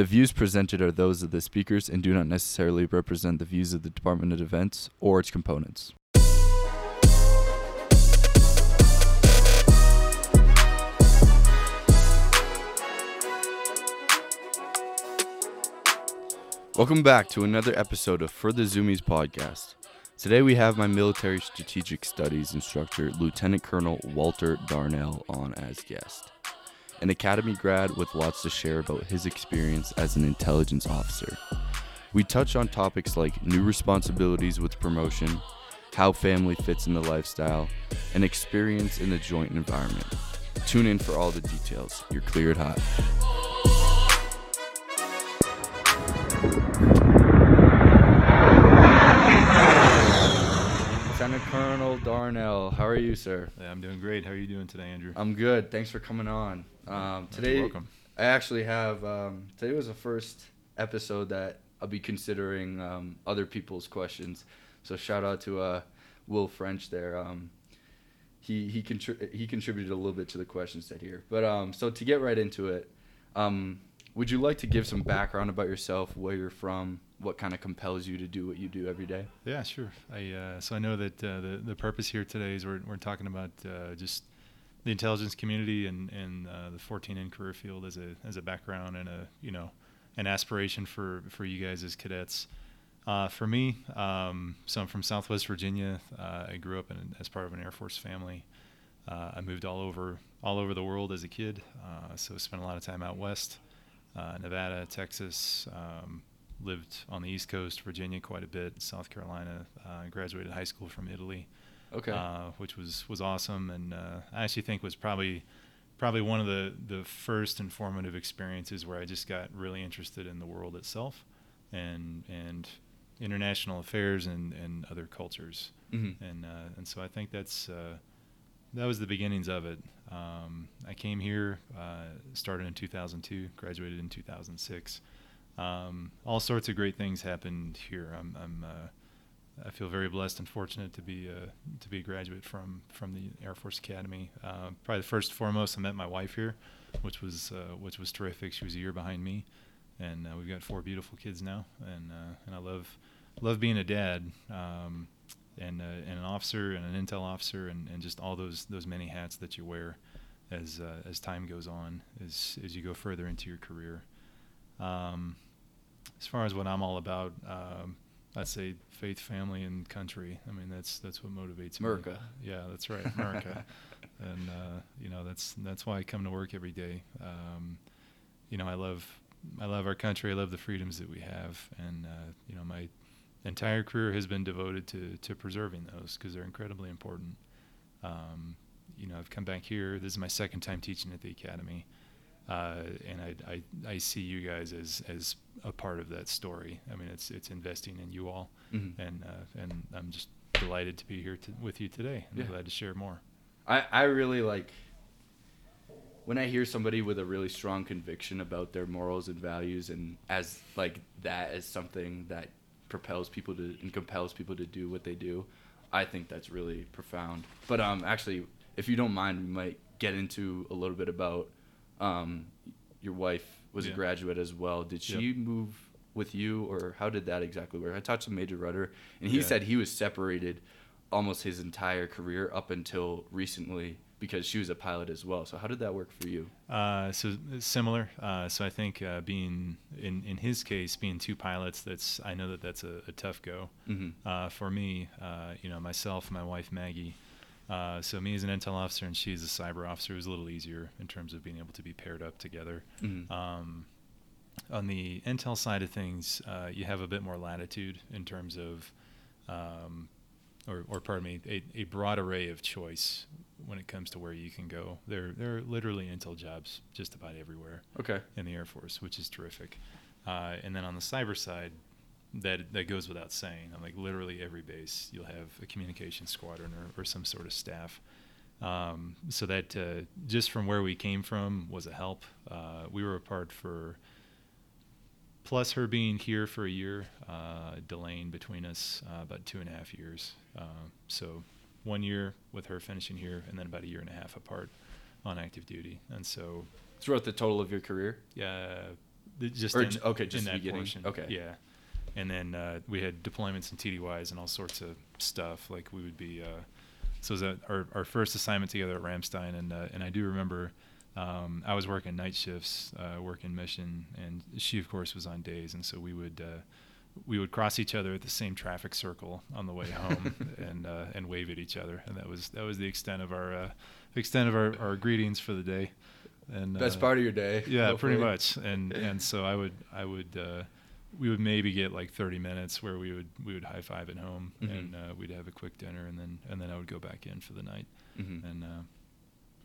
The views presented are those of the speakers and do not necessarily represent the views of the Department of Defense or its components. Welcome back to another episode of Further the Zoomies podcast. Today we have my military strategic studies instructor, Lieutenant Colonel Walter Darnell, on as guest. An academy grad with lots to share about his experience as an intelligence officer. We touch on topics like new responsibilities with promotion, how family fits in the lifestyle, and experience in the joint environment. Tune in for all the details. You're cleared hot. Colonel Darnell, how are you, sir? Yeah, I'm doing great. How are you doing today, Andrew? I'm good. Thanks for coming on. Um, You're today, welcome. I actually have. Um, today was the first episode that I'll be considering um, other people's questions. So shout out to uh, Will French there. Um, he he contri- he contributed a little bit to the question set here. But um, so to get right into it, um, would you like to give some background about yourself, where you're from, what kind of compels you to do what you do every day? Yeah, sure. I uh, so I know that uh, the the purpose here today is we're we're talking about uh, just the intelligence community and and uh, the 14N career field as a as a background and a you know an aspiration for for you guys as cadets. Uh, for me, um, so I'm from Southwest Virginia. Uh, I grew up in, as part of an Air Force family. I moved all over all over the world as a kid, so spent a lot of time out west, uh, Nevada, Texas. Um, lived on the East Coast, Virginia, quite a bit. South Carolina. Uh, graduated high school from Italy, Okay. uh, which was was awesome, and uh, I actually think was probably probably one of the the first informative experiences where I just got really interested in the world itself, and and international affairs and, and other cultures, Mhm. and uh, and so I think that's uh, that was the beginnings of it. Um, I came here, uh, started in 2002, graduated in 2006. Um, all sorts of great things happened here. I'm, I'm uh, I feel very blessed and fortunate to be uh, to be a graduate from from the Air Force Academy. Uh, probably the first and foremost, I met my wife here, which was uh, which was terrific. She was a year behind me, and uh, we've got four beautiful kids now, and and I love love being a dad. Um, and, uh, and an officer and an intel officer and, and just all those those many hats that you wear as uh, as time goes on as as you go further into your career. Um, as far as what I'm all about, um, I'd say faith, family, and country. I mean, that's that's what motivates me. America. Yeah, that's right, America. and uh, you know, that's that's why I come to work every day. Um, you know, I love I love our country. I love the freedoms that we have, and uh, you know, my entire career has been devoted to to preserving those because they're incredibly important. Um, you know, I've come back here. This is my second time teaching at the academy, uh, and I, I I see you guys as as a part of that story. I mean, it's it's investing in you all, Mhm. and uh, and I'm just delighted to be here to, with you today. I'm Yeah. glad to share more. I, I really like when I hear somebody with a really strong conviction about their morals and values and as like that is something that propels people to and compels people to do what they do. I think that's really profound. But um actually if you don't mind we might get into a little bit about um your wife was a graduate as well. Did she Yep. move with you or how did that exactly work? I talked to Major Rudder and he Yeah. said he was separated almost his entire career up until recently because she was a pilot as well. So how did that work for you? Uh, so similar. Uh, so I think uh, being in in his case, being two pilots, that's I know that that's a, a tough go. Mhm. Uh, for me, uh, you know, myself, my wife Maggie. Uh, so me as an intel officer and she as a cyber officer was a little easier in terms of being able to be paired up together. Mhm. Um, on the intel side of things, uh, you have a bit more latitude in terms of, um, or, or pardon me, a, a broad array of choice when it comes to where you can go. There, there are literally intel jobs just about everywhere Okay. in the Air Force, which is terrific. Uh, and then on the cyber side, that that goes without saying. On like literally every base, you'll have a communication squadron or, or some sort of staff. Um, so that uh, just from where we came from was a help. Uh, we were apart for plus her being here for a year, uh, delaying between us uh, about two and a half years. Uh, so one year with her finishing here, and then about a year and a half apart on active duty. And so Throughout the total of your career? yeah, just Or in, okay, just in that beginning. portion. Okay. Yeah, and then uh, we had deployments and TDYs and all sorts of stuff. Like we would be. Uh, so it was our our first assignment together at Ramstein, and uh, and I do remember. Um, I was working night shifts, uh, working mission, and she, of course, was on days, and so we would uh, we would cross each other at the same traffic circle on the way home, and uh, and wave at each other, and that was that was the extent of our uh, extent of our, our greetings for the day. And Best uh, part of your day. yeah, pretty much. And and so I would I would uh, we would maybe get like 30 minutes where we would we would high five at home Mhm. and uh, we'd have a quick dinner and then and then I would go back in for the night Mhm. and uh,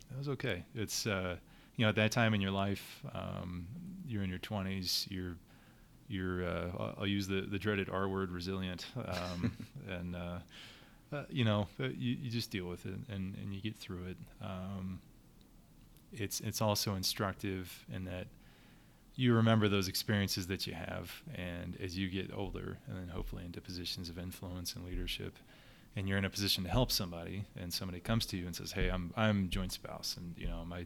that was okay. It's uh, you know at that time in your life um, you're in your 20s you're you're uh, I'll- I'll use the the dreaded R word resilient um, and uh, uh, you know uh, you, you just deal with it and, and you get through it. Um, it's it's also instructive in that you remember those experiences that you have, and as you get older, and then hopefully into positions of influence and leadership, and you're in a position to help somebody, and somebody comes to you and says, "Hey, I'm I'm joint spouse, and you know my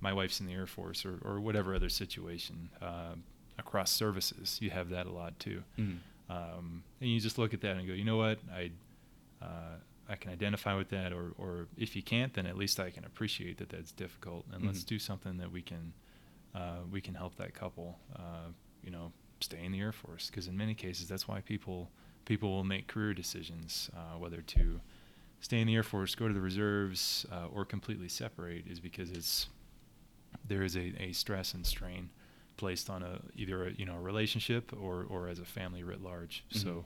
my wife's in the Air Force, or or whatever other situation uh, across services, you have that a lot too." Mhm. um, and you just look at that and go, you know what, I uh, I can identify with that, or or if you can't, then at least I can appreciate that that's difficult, and let's Mhm. do something that we can uh, we can help that couple, uh, you know, stay in the Air Force, because in many cases that's why people people will make career decisions, uh, whether to stay in the Air Force, go to the reserves, uh, or completely separate, is because it's there is a, a stress and strain placed on a either a, you know a relationship or or as a family writ large. Mhm. So,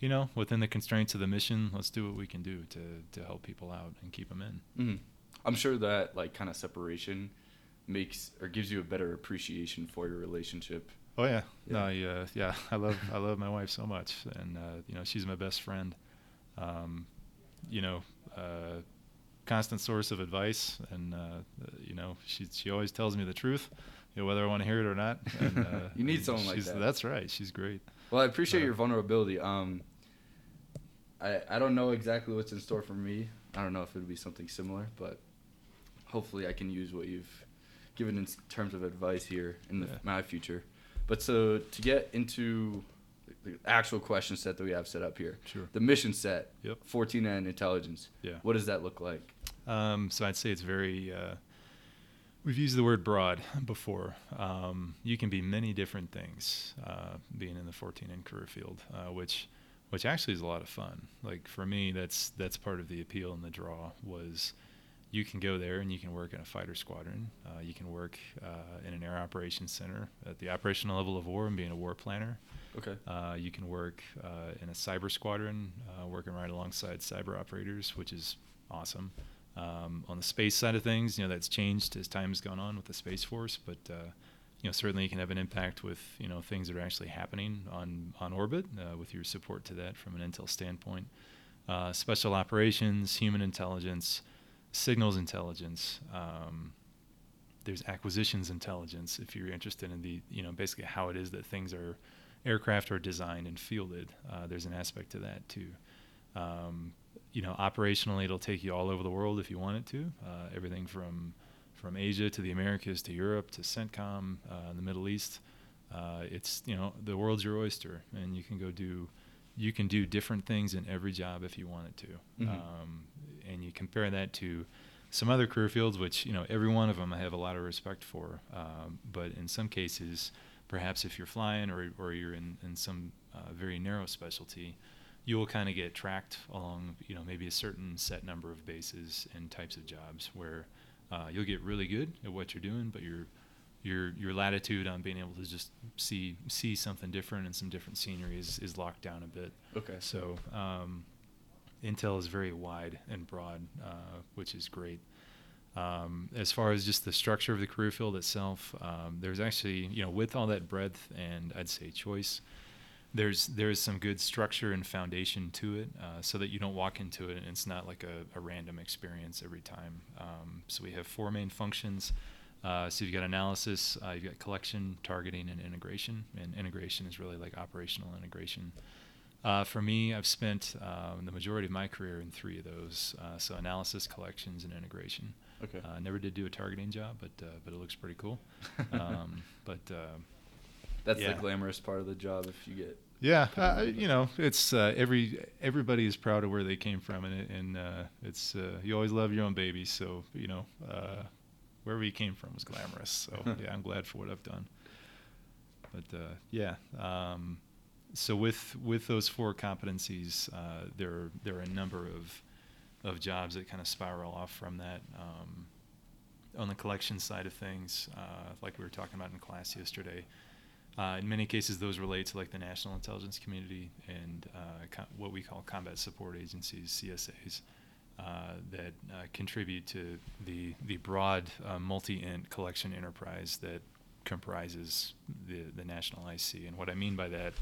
you know, within the constraints of the mission, let's do what we can do to to help people out and keep them in. Mhm. I'm sure that like kind of separation makes or gives you a better appreciation for your relationship. Oh yeah, Yeah. no, yeah, yeah. I love I love my wife so much, and uh, you know she's my best friend. Um, you know, uh, constant source of advice, and uh, you know she she always tells me the truth, you know, whether I want to hear it or not. And, uh, You need someone like that. That's right. She's great. Well, I appreciate Uh, your vulnerability. Um, I I don't know exactly what's in store for me. I don't know if it would be something similar, but hopefully I can use what you've given in terms of advice here in the, Yeah. my future. But so to get into the actual question set that we have set up here, Sure. the mission set, Yep. 14N intelligence. Yeah. What does that look like? Um, so I'd say it's very. Uh, we've used the word broad before. Um, you can be many different things, uh, being in the 14N career field, uh, which, which actually is a lot of fun. Like for me, that's that's part of the appeal and the draw was, you can go there and you can work in a fighter squadron. Uh, you can work uh, in an air operations center at the operational level of war and being a war planner. Okay. Uh, you can work uh, in a cyber squadron, uh, working right alongside cyber operators, which is awesome. Um, on the space side of things, you know that's changed as time has gone on with the space force, but uh, you know certainly you can have an impact with you know things that are actually happening on on orbit uh, with your support to that from an intel standpoint. Uh, special operations, human intelligence, signals intelligence. Um, there's acquisitions intelligence if you're interested in the you know basically how it is that things are aircraft are designed and fielded. Uh, there's an aspect to that too. Um, you know, operationally, it'll take you all over the world if you want it to. Uh, everything from from Asia to the Americas to Europe to CENTCOM, uh, the Middle East. Uh, it's you know the world's your oyster, and you can go do you can do different things in every job if you wanted to. Mhm. Um, and you compare that to some other career fields, which you know every one of them I have a lot of respect for. Um, but in some cases, perhaps if you're flying or or you're in in some uh, very narrow specialty, you will kind of get tracked along you know maybe a certain set number of bases and types of jobs where uh, you'll get really good at what you're doing, but your your your latitude on being able to just see see something different and some different scenery is, is locked down a bit. Okay. So um, Intel is very wide and broad, uh, which is great. Um, as far as just the structure of the career field itself, um, there's actually, you know, with all that breadth and I'd say choice, there's there's some good structure and foundation to it, uh, so that you don't walk into it and it's not like a, a random experience every time. Um, so we have four main functions. Uh, so you've got analysis, uh, you've got collection, targeting, and integration. And integration is really like operational integration. Uh, for me, I've spent um, the majority of my career in three of those. Uh, so analysis, collections, and integration. Okay. Uh, never did do a targeting job, but uh, but it looks pretty cool. um, but uh, That's Yeah. the glamorous part of the job. If you get Yeah, uh, you know, it's uh, every everybody is proud of where they came from, and and uh, it's uh, you always love your own baby. So you know, uh, wherever you came from was glamorous. So yeah, I'm glad for what I've done. But uh, yeah, um, so with with those four competencies, uh, there there are a number of of jobs that kind of spiral off from that. Um, on the collection side of things, uh, like we were talking about in class yesterday, uh, in many cases, those relate to like the national intelligence community and uh, what we call combat support agencies (CSAs) uh, that uh, contribute to the the broad multi-INT collection enterprise that comprises the the national IC. And what I mean by that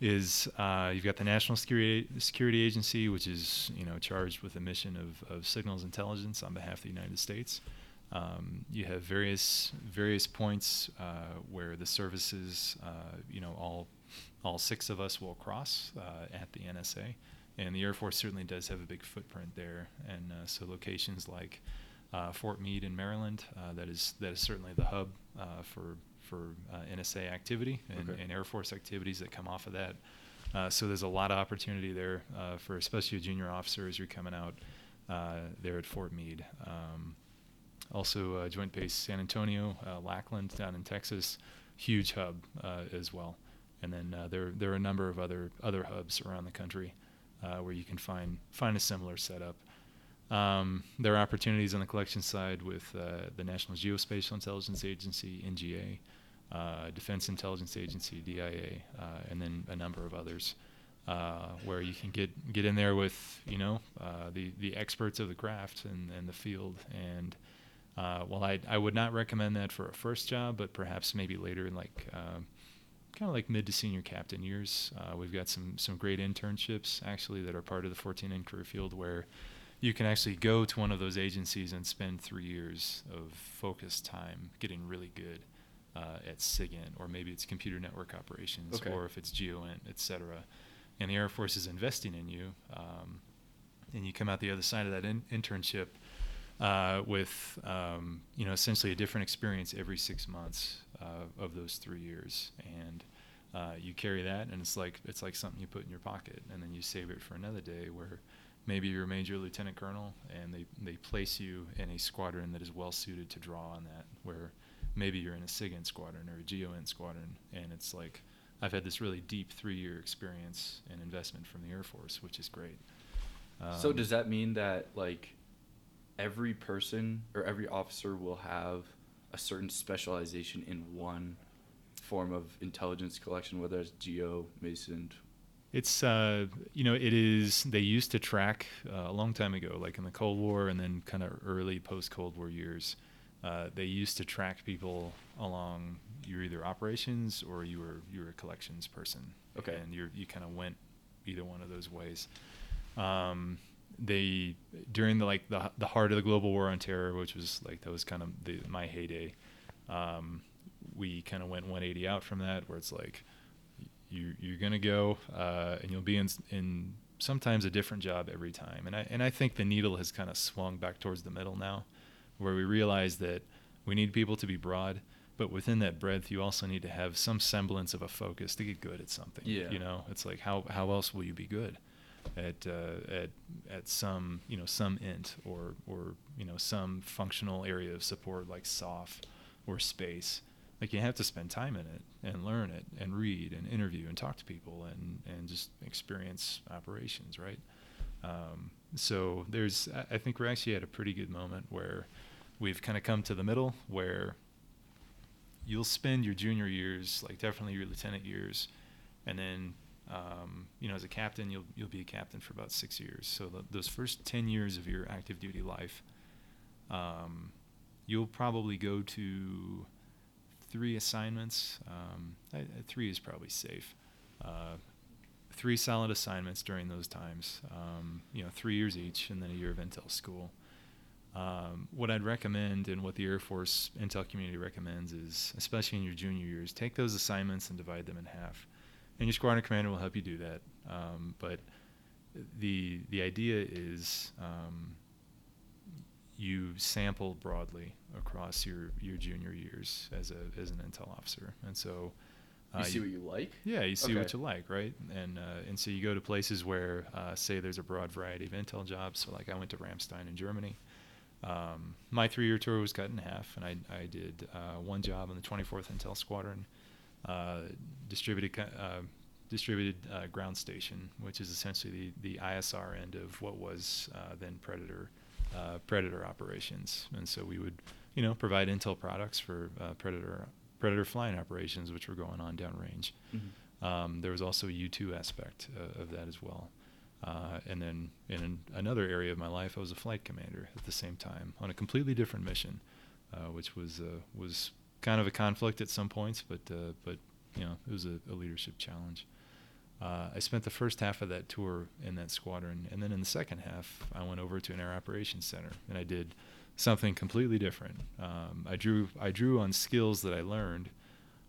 is uh, you've got the National Security Security Agency, which is you know charged with the mission of, of signals intelligence on behalf of the United States. Um, you have various various points uh, where the services, uh, you know, all all six of us will cross uh, at the NSA, and the Air Force certainly does have a big footprint there. And uh, so locations like uh, Fort Meade in Maryland, that is that is certainly the hub for for uh, NSA activity and, Okay. and Air Force activities that come off of that. Uh, so there's a lot of opportunity there uh, for especially a junior officer as you're coming out uh, there at Fort Meade. Um, also, uh, Joint Base San Antonio, uh, Lackland down in Texas, huge hub uh, as well. And then uh, there there are a number of other other hubs around the country uh, where you can find find a similar setup. Um, there are opportunities on the collection side with uh, the National Geospatial Intelligence Agency (NGA), uh, Defense Intelligence Agency (DIA), uh, and then a number of others. Uh, where you can get get in there with you know the the experts of the craft and, and the field and well, I, I would not recommend that for a first job, but perhaps maybe later in like kind of like mid to senior captain years. Uh, we've got some some great internships actually that are part of the 14N career field where you can actually go to one of those agencies and spend three years of focused time getting really good uh, at SIGINT, or maybe it's computer network operations, Okay. or if it's GEOINT, et cetera. And the Air Force is investing in you, um, and you come out the other side of that in- internship uh, with um, you know essentially a different experience every six months uh, of those three years, and uh, you carry that, and it's like it's like something you put in your pocket, and then you save it for another day where maybe you're a major lieutenant colonel, and they they place you in a squadron that is well suited to draw on that, where maybe you're in a SIGINT squadron or a GEOINT squadron, and it's like I've had this really deep three-year experience and investment from the Air Force, which is great. so Um, does that mean that like every person or every officer will have a certain specialization in one form of intelligence collection, whether it's geo, MASINT? It's uh, you know it is. They used to track uh, a long time ago, like in the Cold War and then kind of early post Cold War years. Uh, they used to track people along. You're either operations or you were you were a collections person. Okay. And you you kind of went either one of those ways. Um, they during the like the the heart of the global war on terror, which was like that was kind of the, my heyday. Um, we kind of went 180 out from that, where it's like you you're gonna go uh, and you'll be in in sometimes a different job every time. And I and I think the needle has kind of swung back towards the middle now, where we realize that we need people to be broad, but within that breadth, you also need to have some semblance of a focus to get good at something. Yeah. You know, it's like how how else will you be good? At, uh, at at some you know some int or or you know some functional area of support like soft or space like you have to spend time in it and learn it and read and interview and talk to people and and just experience operations right um, so there's I- i think we're actually at a pretty good moment where we've kind of come to the middle where you'll spend your junior years like definitely your lieutenant years and then um, you know as a captain you'll you'll be a captain for about six years so the, those first 10 years of your active duty life um, you'll probably go to three assignments. Um, three is probably safe. Uh, three solid assignments during those times. Um, you know, three years each, and then a year of intel school. Um, what I'd recommend, and what the Air Force intel community recommends, is especially in your junior years, take those assignments and divide them in half. And your squadron commander will help you do that. Um, but the the idea is um, you sample broadly across your, your junior years as a as an intel officer, and so You see what you like. Yeah, you see Okay. what you like, right? And uh, and so you go to places where, uh, say, there's a broad variety of Intel jobs. So like I went to Ramstein in Germany. Um, my three-year tour was cut in half, and I I did uh, one job on the 24th Intel Squadron, uh, distributed uh, distributed uh, ground station, which is essentially the the ISR end of what was uh, then Predator uh, Predator operations. And so we would, you know, provide Intel products for uh, Predator Predator flying operations, which were going on downrange. Mhm. Um, there was also a U2 aspect uh, of that as well. Uh, and then in an, another area of my life, I was a flight commander at the same time on a completely different mission, uh, which was uh, was kind of a conflict at some points, but uh, but you know it was a, a leadership challenge. Uh, I spent the first half of that tour in that squadron, and then in the second half, I went over to an air operations center, and I did something completely different. Um, I drew I drew on skills that I learned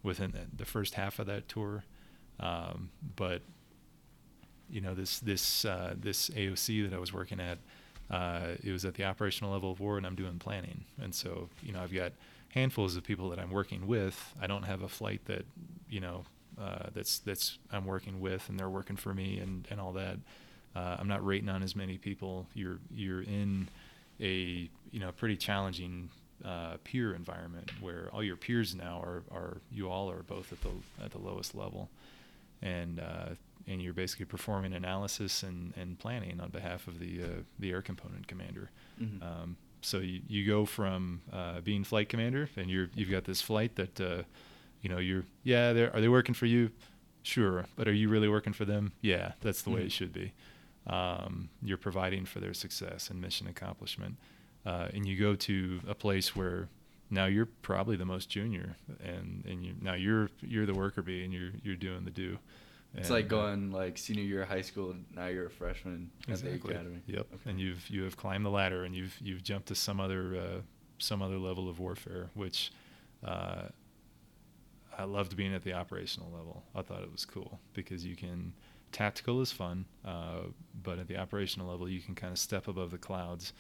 within the, the first half of that tour, um, but you know this this uh, this AOC that I was working at, uh, it was at the operational level of war, and I'm doing planning, and so you know I've got handfuls of people that I'm working with. I don't have a flight that you know uh, that's that's I'm working with, and they're working for me, and and all that. Uh, I'm not rating on as many people. You're you're in a you know pretty challenging uh, peer environment where all your peers now are, are you all are both at the at the lowest level, and uh, and you're basically performing analysis and, and planning on behalf of the uh, the air component commander. Mhm. Um, so you, you go from uh, being flight commander and you're you've got this flight that uh, you know you're yeah they're are they working for you sure but are you really working for them yeah that's the way Mhm. it should be um, you're providing for their success and mission accomplishment uh, and you go to a place where now you're probably the most junior and and you now you're you're the worker bee and you're you're doing the do It's And, like uh, going like senior year of high school. Now you're a freshman at the academy. Yep. Okay. And you've you have climbed the ladder and you've you've jumped to some other uh, some other level of warfare, which uh, I loved being at the operational level. I thought it was cool because you can tactical is fun, uh, but at the operational level you can kind of step above the clouds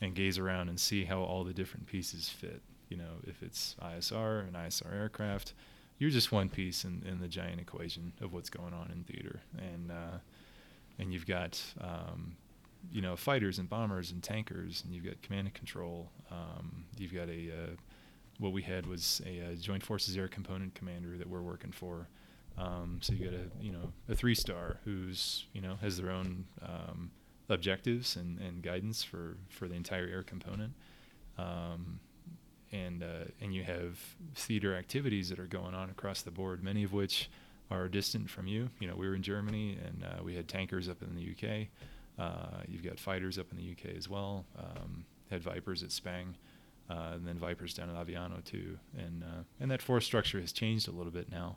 and gaze around and see how all the different pieces fit. You know, if it's ISR, an ISR aircraft, you're just one piece in, in the giant equation of what's going on in theater, and uh, and you've got um, you know fighters and bombers and tankers, and you've got command and control. Um, you've got a uh, what we had was a, uh Joint Forces Air Component Commander that we're working for. Um, so you got a you know a three star who's you know has their own um, objectives and, and guidance for, for the entire air component. Um, and uh, and you have theater activities that are going on across the board, many of which are distant from you. You know, we were in Germany and uh, we had tankers up in the UK. Uh, you've got fighters up in the UK as well. Um, had Vipers at Spang, uh, and then Vipers down at Aviano too. And uh, and that force structure has changed a little bit now,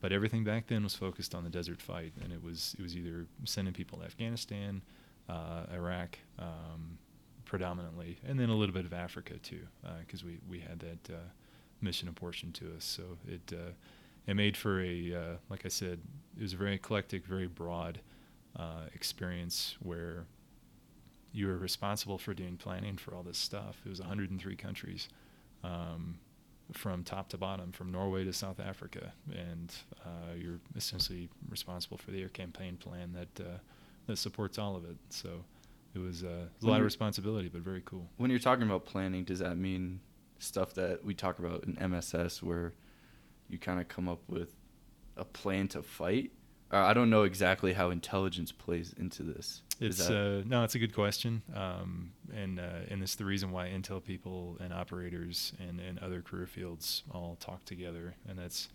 but everything back then was focused on the desert fight, and it was it was either sending people to Afghanistan, uh, Iraq. Um, predominantly, and then a little bit of Africa too, because we we had that uh, mission apportioned to us. So it uh, it made for a uh, like I said, it was a very eclectic, very broad uh, experience where you were responsible for doing planning for all this stuff. It was 103 countries. Um, from top to bottom, from Norway to South Africa, and uh, you're essentially responsible for the air campaign plan that uh, that supports all of it. So it was, uh, it was a lot of responsibility, but very cool. When you're talking about planning, does that mean stuff that we talk about in MSS where you kind of come up with a plan to fight? Uh, I don't know exactly how intelligence plays into this. Is It's that- uh, no, it's a good question, um, and uh, and it's the reason why Intel people and operators and, and other career fields all talk together, and that's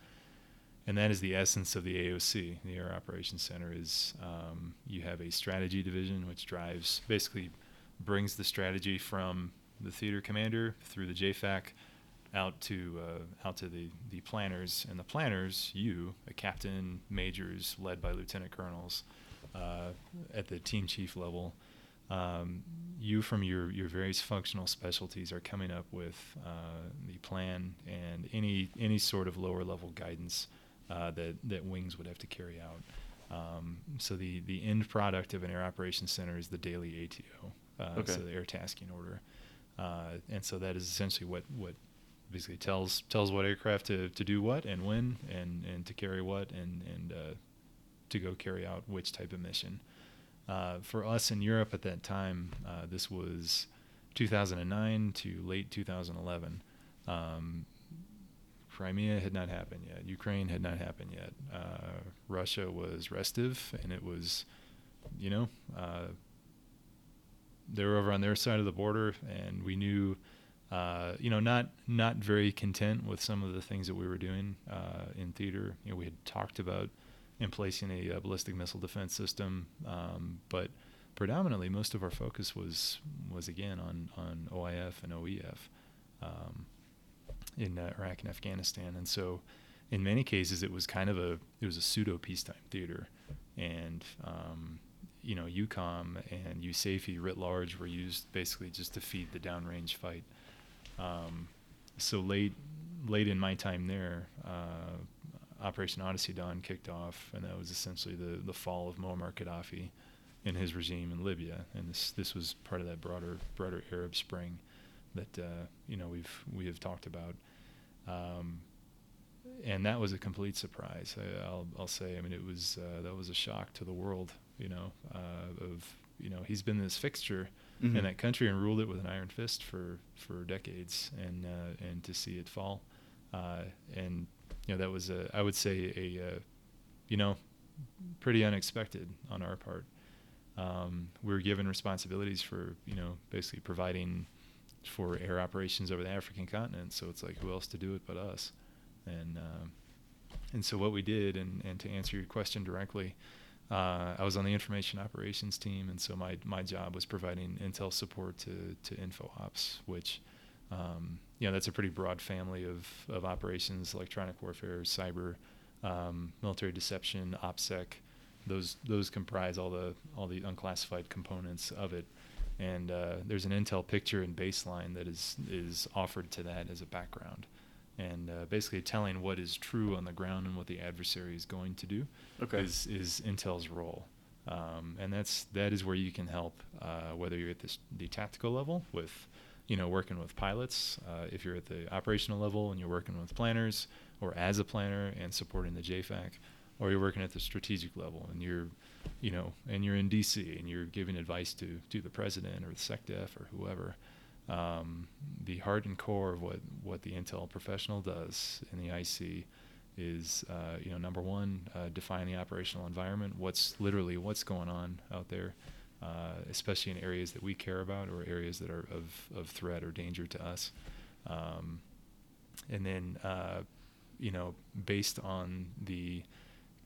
and that is the essence of the AOC, the Air Operations Center. Is um, you have a strategy division which drives basically brings the strategy from the theater commander through the JFAC out to uh, out to the the planners, and the planners, you, a captain, majors led by lieutenant colonels uh, at the team chief level. Um, you, from your, your various functional specialties, are coming up with uh, the plan and any any sort of lower level guidance uh, that that wings would have to carry out. Um, so the the end product of an air operations center is the daily ATO, uh, Okay. so the air tasking order, uh, and so that is essentially what what basically tells tells what aircraft to, to do what and when and, and to carry what and and uh, to go carry out which type of mission. Uh, for us in Europe at that time, uh, this was 2009 to late 2011. Um, Crimea had not happened yet. Ukraine had not happened yet. Uh, Russia was restive, and it was, you know, uh, they were over on their side of the border, and we knew, uh, you know, not not very content with some of the things that we were doing uh, in theater. You know, we had talked about emplacing a, a ballistic missile defense system, um, but predominantly most of our focus was was again on on OIF and OEF um, in uh, Iraq and Afghanistan, and so in many cases it was kind of a it was a pseudo peacetime theater, and um, you know, EUCOM and USAFE writ large were used basically just to feed the downrange fight. Um, so late, late in my time there, uh, Operation Odyssey Dawn kicked off, and that was essentially the, the fall of Muammar Gaddafi and his regime in Libya. And this this was part of that broader broader Arab Spring that uh, you know we've we have talked about. Um, and that was a complete surprise. I, will I'll say. I mean, it was uh, that was a shock to the world you know, uh, of you know he's been this fixture mm-hmm. in that country and ruled it with an iron fist for for decades, and uh, and to see it fall, uh, and you know that was a I would say a uh, you know pretty unexpected on our part. Um, we were given responsibilities for you know basically providing for air operations over the African continent. So it's like who else to do it but us, and um, and so what we did, and and to answer your question directly, uh, I was on the information operations team, and so my my job was providing intel support to to info ops, which um, you know that's a pretty broad family of of operations: electronic warfare, cyber, um, military deception, opsec. Those those comprise all the all the unclassified components of it, and uh, there's an intel picture and baseline that is is offered to that as a background and uh, basically telling what is true on the ground and what the adversary is going to do okay. is, is Intel's role. Um, and that's that is where you can help, uh, whether you're at this, the tactical level with, you know, working with pilots, uh, if you're at the operational level and you're working with planners, or as a planner and supporting the JFAC, or you're working at the strategic level and you're, you know, and you're in DC and you're giving advice to to the president or the SecDef or whoever um, the heart and core of what, what the Intel professional does in the IC is, uh, you know, number one, uh, define the operational environment. What's literally what's going on out there, uh, especially in areas that we care about or areas that are of, of threat or danger to us. Um, and then, uh, you know, based on the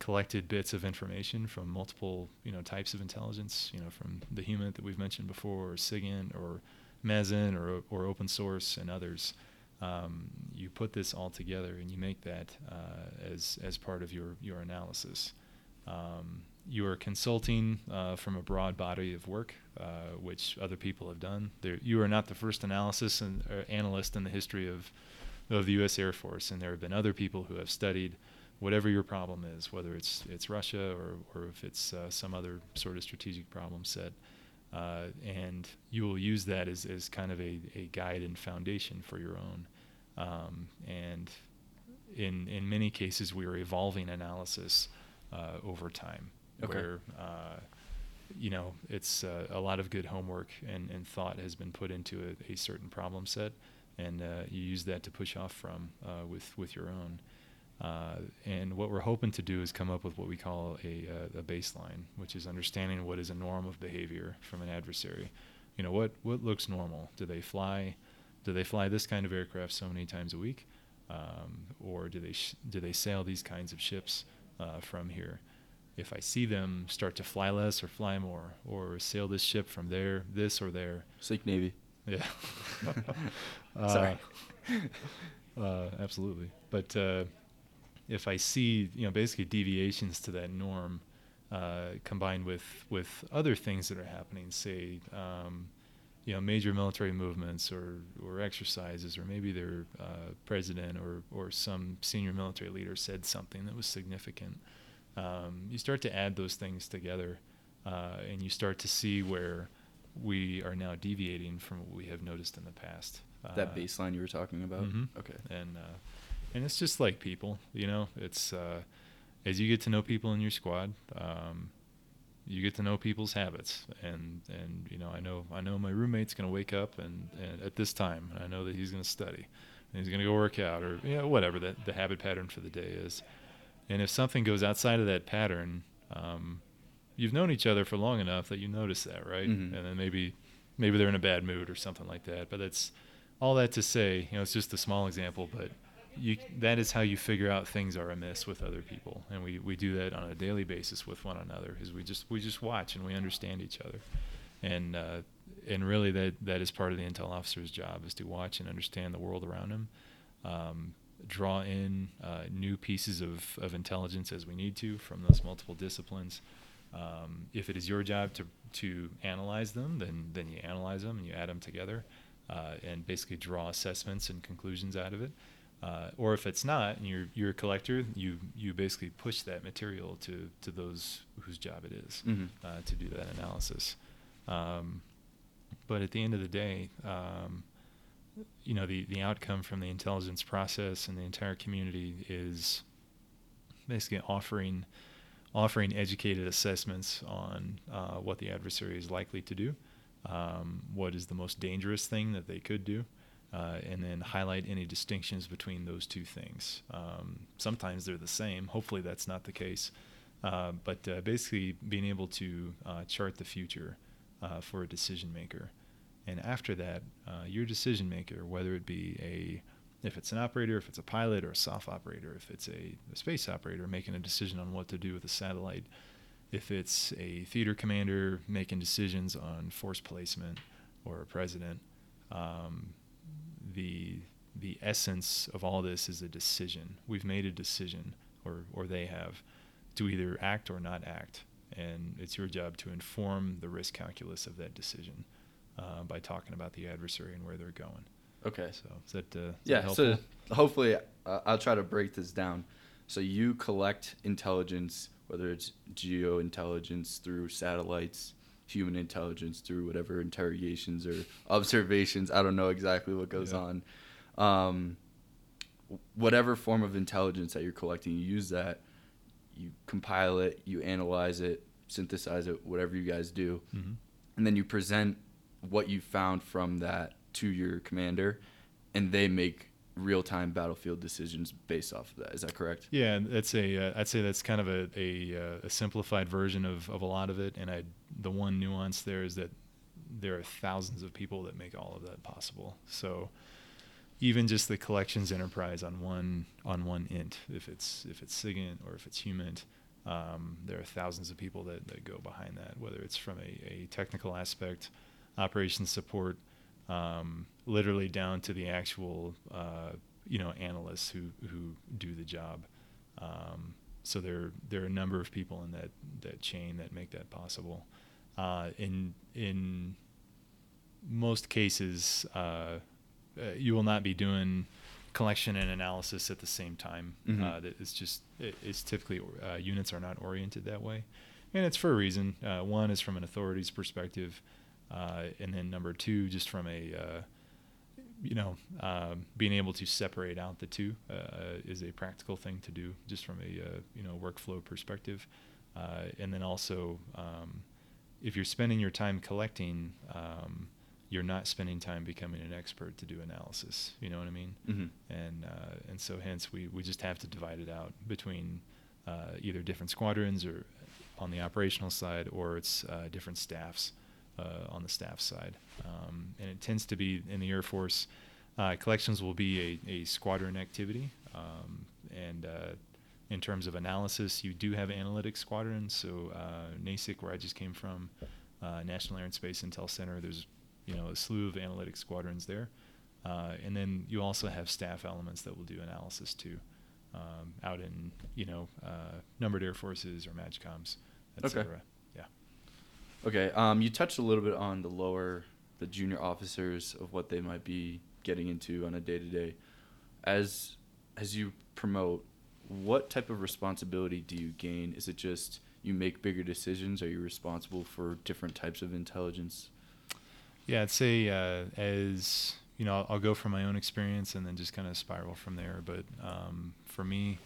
collected bits of information from multiple, you know, types of intelligence, you know, from the human that we've mentioned before, or SIGINT, or MASINT or, or open source and others. Um, you put this all together and you make that uh, as, as part of your, your analysis. Um, you are consulting uh, from a broad body of work, uh, which other people have done. There, you are not the first analysis and uh, analyst in the history of, of the U.S. Air Force, and there have been other people who have studied whatever your problem is, whether it's it's Russia or, or if it's uh, some other sort of strategic problem set. Uh, and you will use that as, as kind of a, a guide and foundation for your own. Um, and in in many cases, we are evolving analysis uh, over time, okay. where uh, you know it's uh, a lot of good homework and, and thought has been put into a, a certain problem set, and uh, you use that to push off from uh, with with your own. Uh, and what we're hoping to do is come up with what we call a, uh, a, baseline, which is understanding what is a norm of behavior from an adversary. You know, what, what looks normal? Do they fly? Do they fly this kind of aircraft so many times a week, um, or do they sh- do they sail these kinds of ships uh, from here? If I see them start to fly less or fly more, or sail this ship from there, this or there. Seek Navy. Yeah. Sorry. Uh, absolutely, but if I see you know basically deviations to that norm uh, combined with with other things that are happening, say um, you know major military movements or or exercises, or maybe their uh, president or or some senior military leader said something that was significant. Um, you start to add those things together, uh, and you start to see where we are now deviating from what we have noticed in the past. That Uh, baseline you were talking about. Mhm. Okay. and uh, and it's just like people, you know. It's uh, as you get to know people in your squad, um, you get to know people's habits, and and you know, I know I know my roommate's gonna wake up and, and at this time, and I know that he's gonna study, and he's gonna go work out, or you know, whatever the the habit pattern for the day is. And if something goes outside of that pattern, um, you've known each other for long enough that you notice that, right? Mhm. And then maybe maybe they're in a bad mood or something like that. But that's all that to say, you know, it's just a small example, but you that is how you figure out things are amiss with other people, and we, we do that on a daily basis with one another. Is we just we just watch and we understand each other, and uh, and really that that is part of the intel officer's job is to watch and understand the world around him, um, draw in uh, new pieces of, of intelligence as we need to from those multiple disciplines. Um, if it is your job to to analyze them, then then you analyze them and you add them together, uh, and basically draw assessments and conclusions out of it. Uh, or if it's not, and you're you're a collector, you you basically push that material to to those whose job it is Mhm. uh, to do that analysis. Um, but at the end of the day, um, you know, the the outcome from the intelligence process and the entire community is basically offering offering educated assessments on uh, what the adversary is likely to do, um, what is the most dangerous thing that they could do, uh, and then highlight any distinctions between those two things. Um, sometimes they're the same. Hopefully, that's not the case. Uh, but uh, basically, being able to uh, chart the future uh, for a decision maker. And after that, uh, your decision maker, whether it be a if it's an operator, if it's a pilot or a soft operator, if it's a, a space operator making a decision on what to do with a satellite, if it's a theater commander making decisions on force placement or a president, um, the the essence of all this is a decision. We've made a decision, or or they have, to either act or not act, and it's your job to inform the risk calculus of that decision uh, by talking about the adversary and where they're going. Okay. So is that uh, is that Yeah. helpful? So hopefully, uh, I'll try to break this down. So you collect intelligence, whether it's geo intelligence through satellites, human intelligence through whatever interrogations or observations. I don't know exactly what goes Yeah. on. Um, whatever form of intelligence that you're collecting, you use that. You compile it, you analyze it, synthesize it, whatever you guys do, Mhm. and then you present what you found from that to your commander, and they make real-time battlefield decisions based off of that. Is that correct? Yeah, that's a. Uh, I'd say that's kind of a a, uh, a simplified version of, of a lot of it. And I, the one nuance there is that there are thousands of people that make all of that possible. So even just the collections enterprise on one on one int, if it's if it's SIGINT or if it's HUMINT, um, there are thousands of people that, that go behind that. Whether it's from a, a technical aspect, operations support, um, literally down to the actual uh, you know analysts who who do the job. Um, so there there are a number of people in that that chain that make that possible. Uh, in in most cases, uh, uh, you will not be doing collection and analysis at the same time. Mhm. Uh, it's just it, it's typically uh, units are not oriented that way, and it's for a reason. Uh, one is from an authority's perspective, uh, and then number two, just from a uh, you know um, being able to separate out the two uh, is a practical thing to do, just from a uh, you know workflow perspective, uh, and then also um, if you're spending your time collecting. Um, you're not spending time becoming an expert to do analysis. You know what I mean? Mm-hmm. and uh, and so hence we, we just have to divide it out between uh, either different squadrons or on the operational side or it's uh, different staffs uh, on the staff side. Um, and it tends to be in the Air Force uh, collections will be a, a squadron activity. Um, and uh, in terms of analysis you do have analytics squadrons. So uh, NASIC where I just came from uh, National Air and Space Intel Center there's you know a slew of analytics squadrons there. Uh, and then you also have staff elements that will do analysis too, um, out in you know uh, numbered air forces or MAJCOMs, et Okay. Okay. Um, you touched a little bit on the lower, the junior officers of what they might be getting into on a day to day. As as you promote, what type of responsibility do you gain? Is it just you make bigger decisions? Are you responsible for different types of intelligence? Yeah, I'd say uh, as you know, I'll, I'll, go from my own experience and then just kind of spiral from there. But um, for me,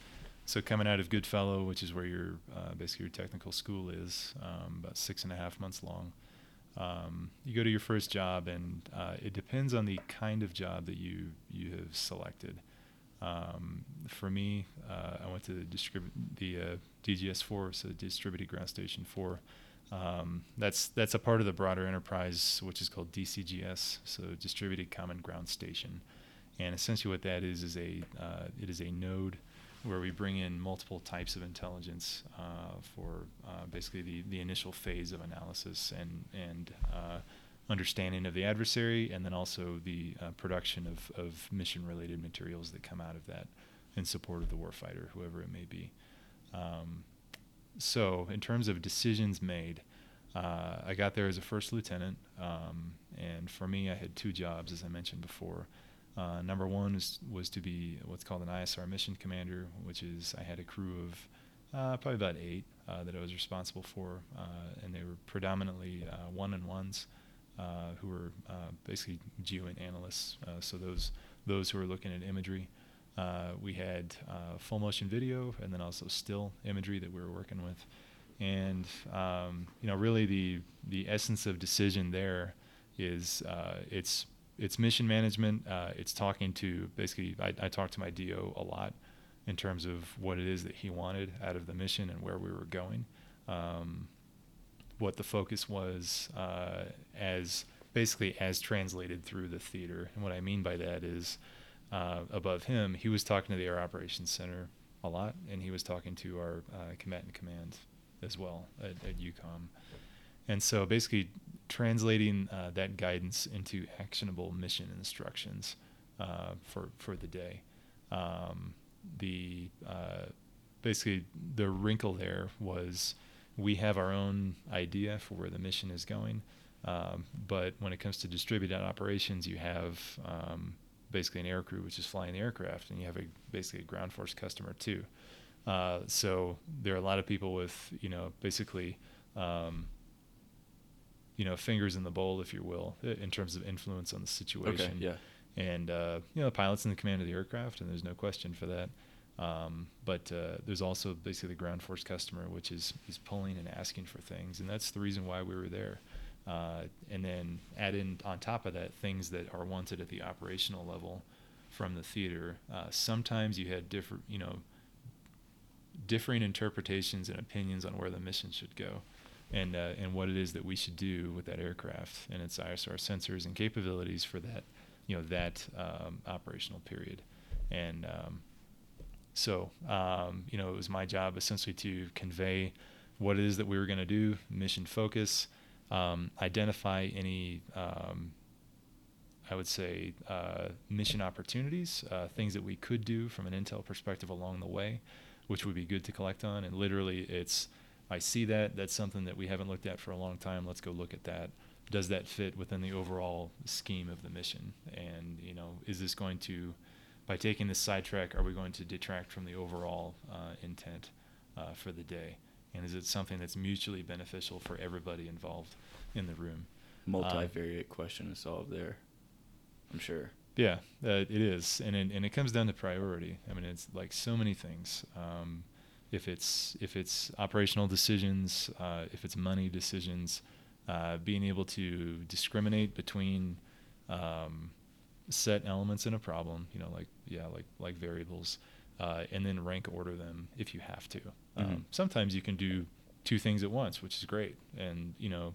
so coming out of Goodfellow, which is where your uh, basically your technical school is, um, about six and a half months long. Um, you go to your first job, and uh, it depends on the kind of job that you you have selected. Um, for me, uh, I went to the, the uh, DGS4, so Distributed Ground Station 4. Um, that's that's a part of the broader enterprise, which is called DCGS, so Distributed Common Ground Station. And essentially, what that is is a uh, it is a node where we bring in multiple types of intelligence uh, for uh, basically the, the initial phase of analysis and and uh, understanding of the adversary, and then also the uh, production of, of mission related materials that come out of that in support of the warfighter, whoever it may be. Um, so, in terms of decisions made, uh, I got there as a first lieutenant, um, and for me, I had two jobs, as I mentioned before. Uh, number one was, was to be what's called an ISR mission commander, which is I had a crew of uh, probably about eight uh, that I was responsible for, uh, and they were predominantly uh, 1N1s uh, who were basically GEOINT analysts. so those those who were looking at imagery. we had full motion video and then also still imagery that we were working with, and um, you know really the the essence of decision there is it's it's mission management. Uh, it's talking to basically. I, I talked to my DO a lot in terms of what it is that he wanted out of the mission and where we were going. Um, what the focus was uh, as basically as translated through the theater. And what I mean by that is uh, above him, he was talking to the Air Operations Center a lot, and he was talking to our uh, combatant command as well at, at EUCOM. And so basically, translating uh, that guidance into actionable mission instructions uh, for for the day. Um, the uh, basically the wrinkle there was we have our own idea for where the mission is going, um, but when it comes to distributed operations, you have um, basically an air crew which is flying the aircraft, and you have a basically a ground force customer too. Uh, so there are a lot of people with you know basically um, you know fingers in the bowl, if you will, in terms of influence on the situation. Okay, yeah. And uh, you know, the pilot's in the command of the aircraft, and there's no question for that. Um, but uh, there's also basically the ground force customer, which is is pulling and asking for things, and that's the reason why we were there. Uh, and then add in on top of that things that are wanted at the operational level from the theater. Uh, sometimes you had different, you know, differing interpretations and opinions on where the mission should go and uh, and what it is that we should do with that aircraft and its ISR sensors and capabilities for that you know that um, operational period, and um, so um, you know it was my job essentially to convey what it is that we were going to do, mission focus, um, identify any um, I would say uh, mission opportunities, uh, things that we could do from an intel perspective along the way, which would be good to collect on, and literally it's I see that. That's something that we haven't looked at for a long time. Let's go look at that. Does that fit within the overall scheme of the mission? And you know, is this going to, by taking this sidetrack, are we going to detract from the overall uh, intent uh, for the day? And is it something that's mutually beneficial for everybody involved in the room? Multivariate uh, question to solve there. I'm sure. Yeah, uh, it is, and it, and it comes down to priority. I mean, it's like so many things. Um, if it's if it's operational decisions, uh, if it's money decisions, uh, being able to discriminate between um, set elements in a problem, you know, like yeah, like like variables, uh, and then rank order them if you have to. Um, mm-hmm. sometimes you can do two things at once, which is great, and you know,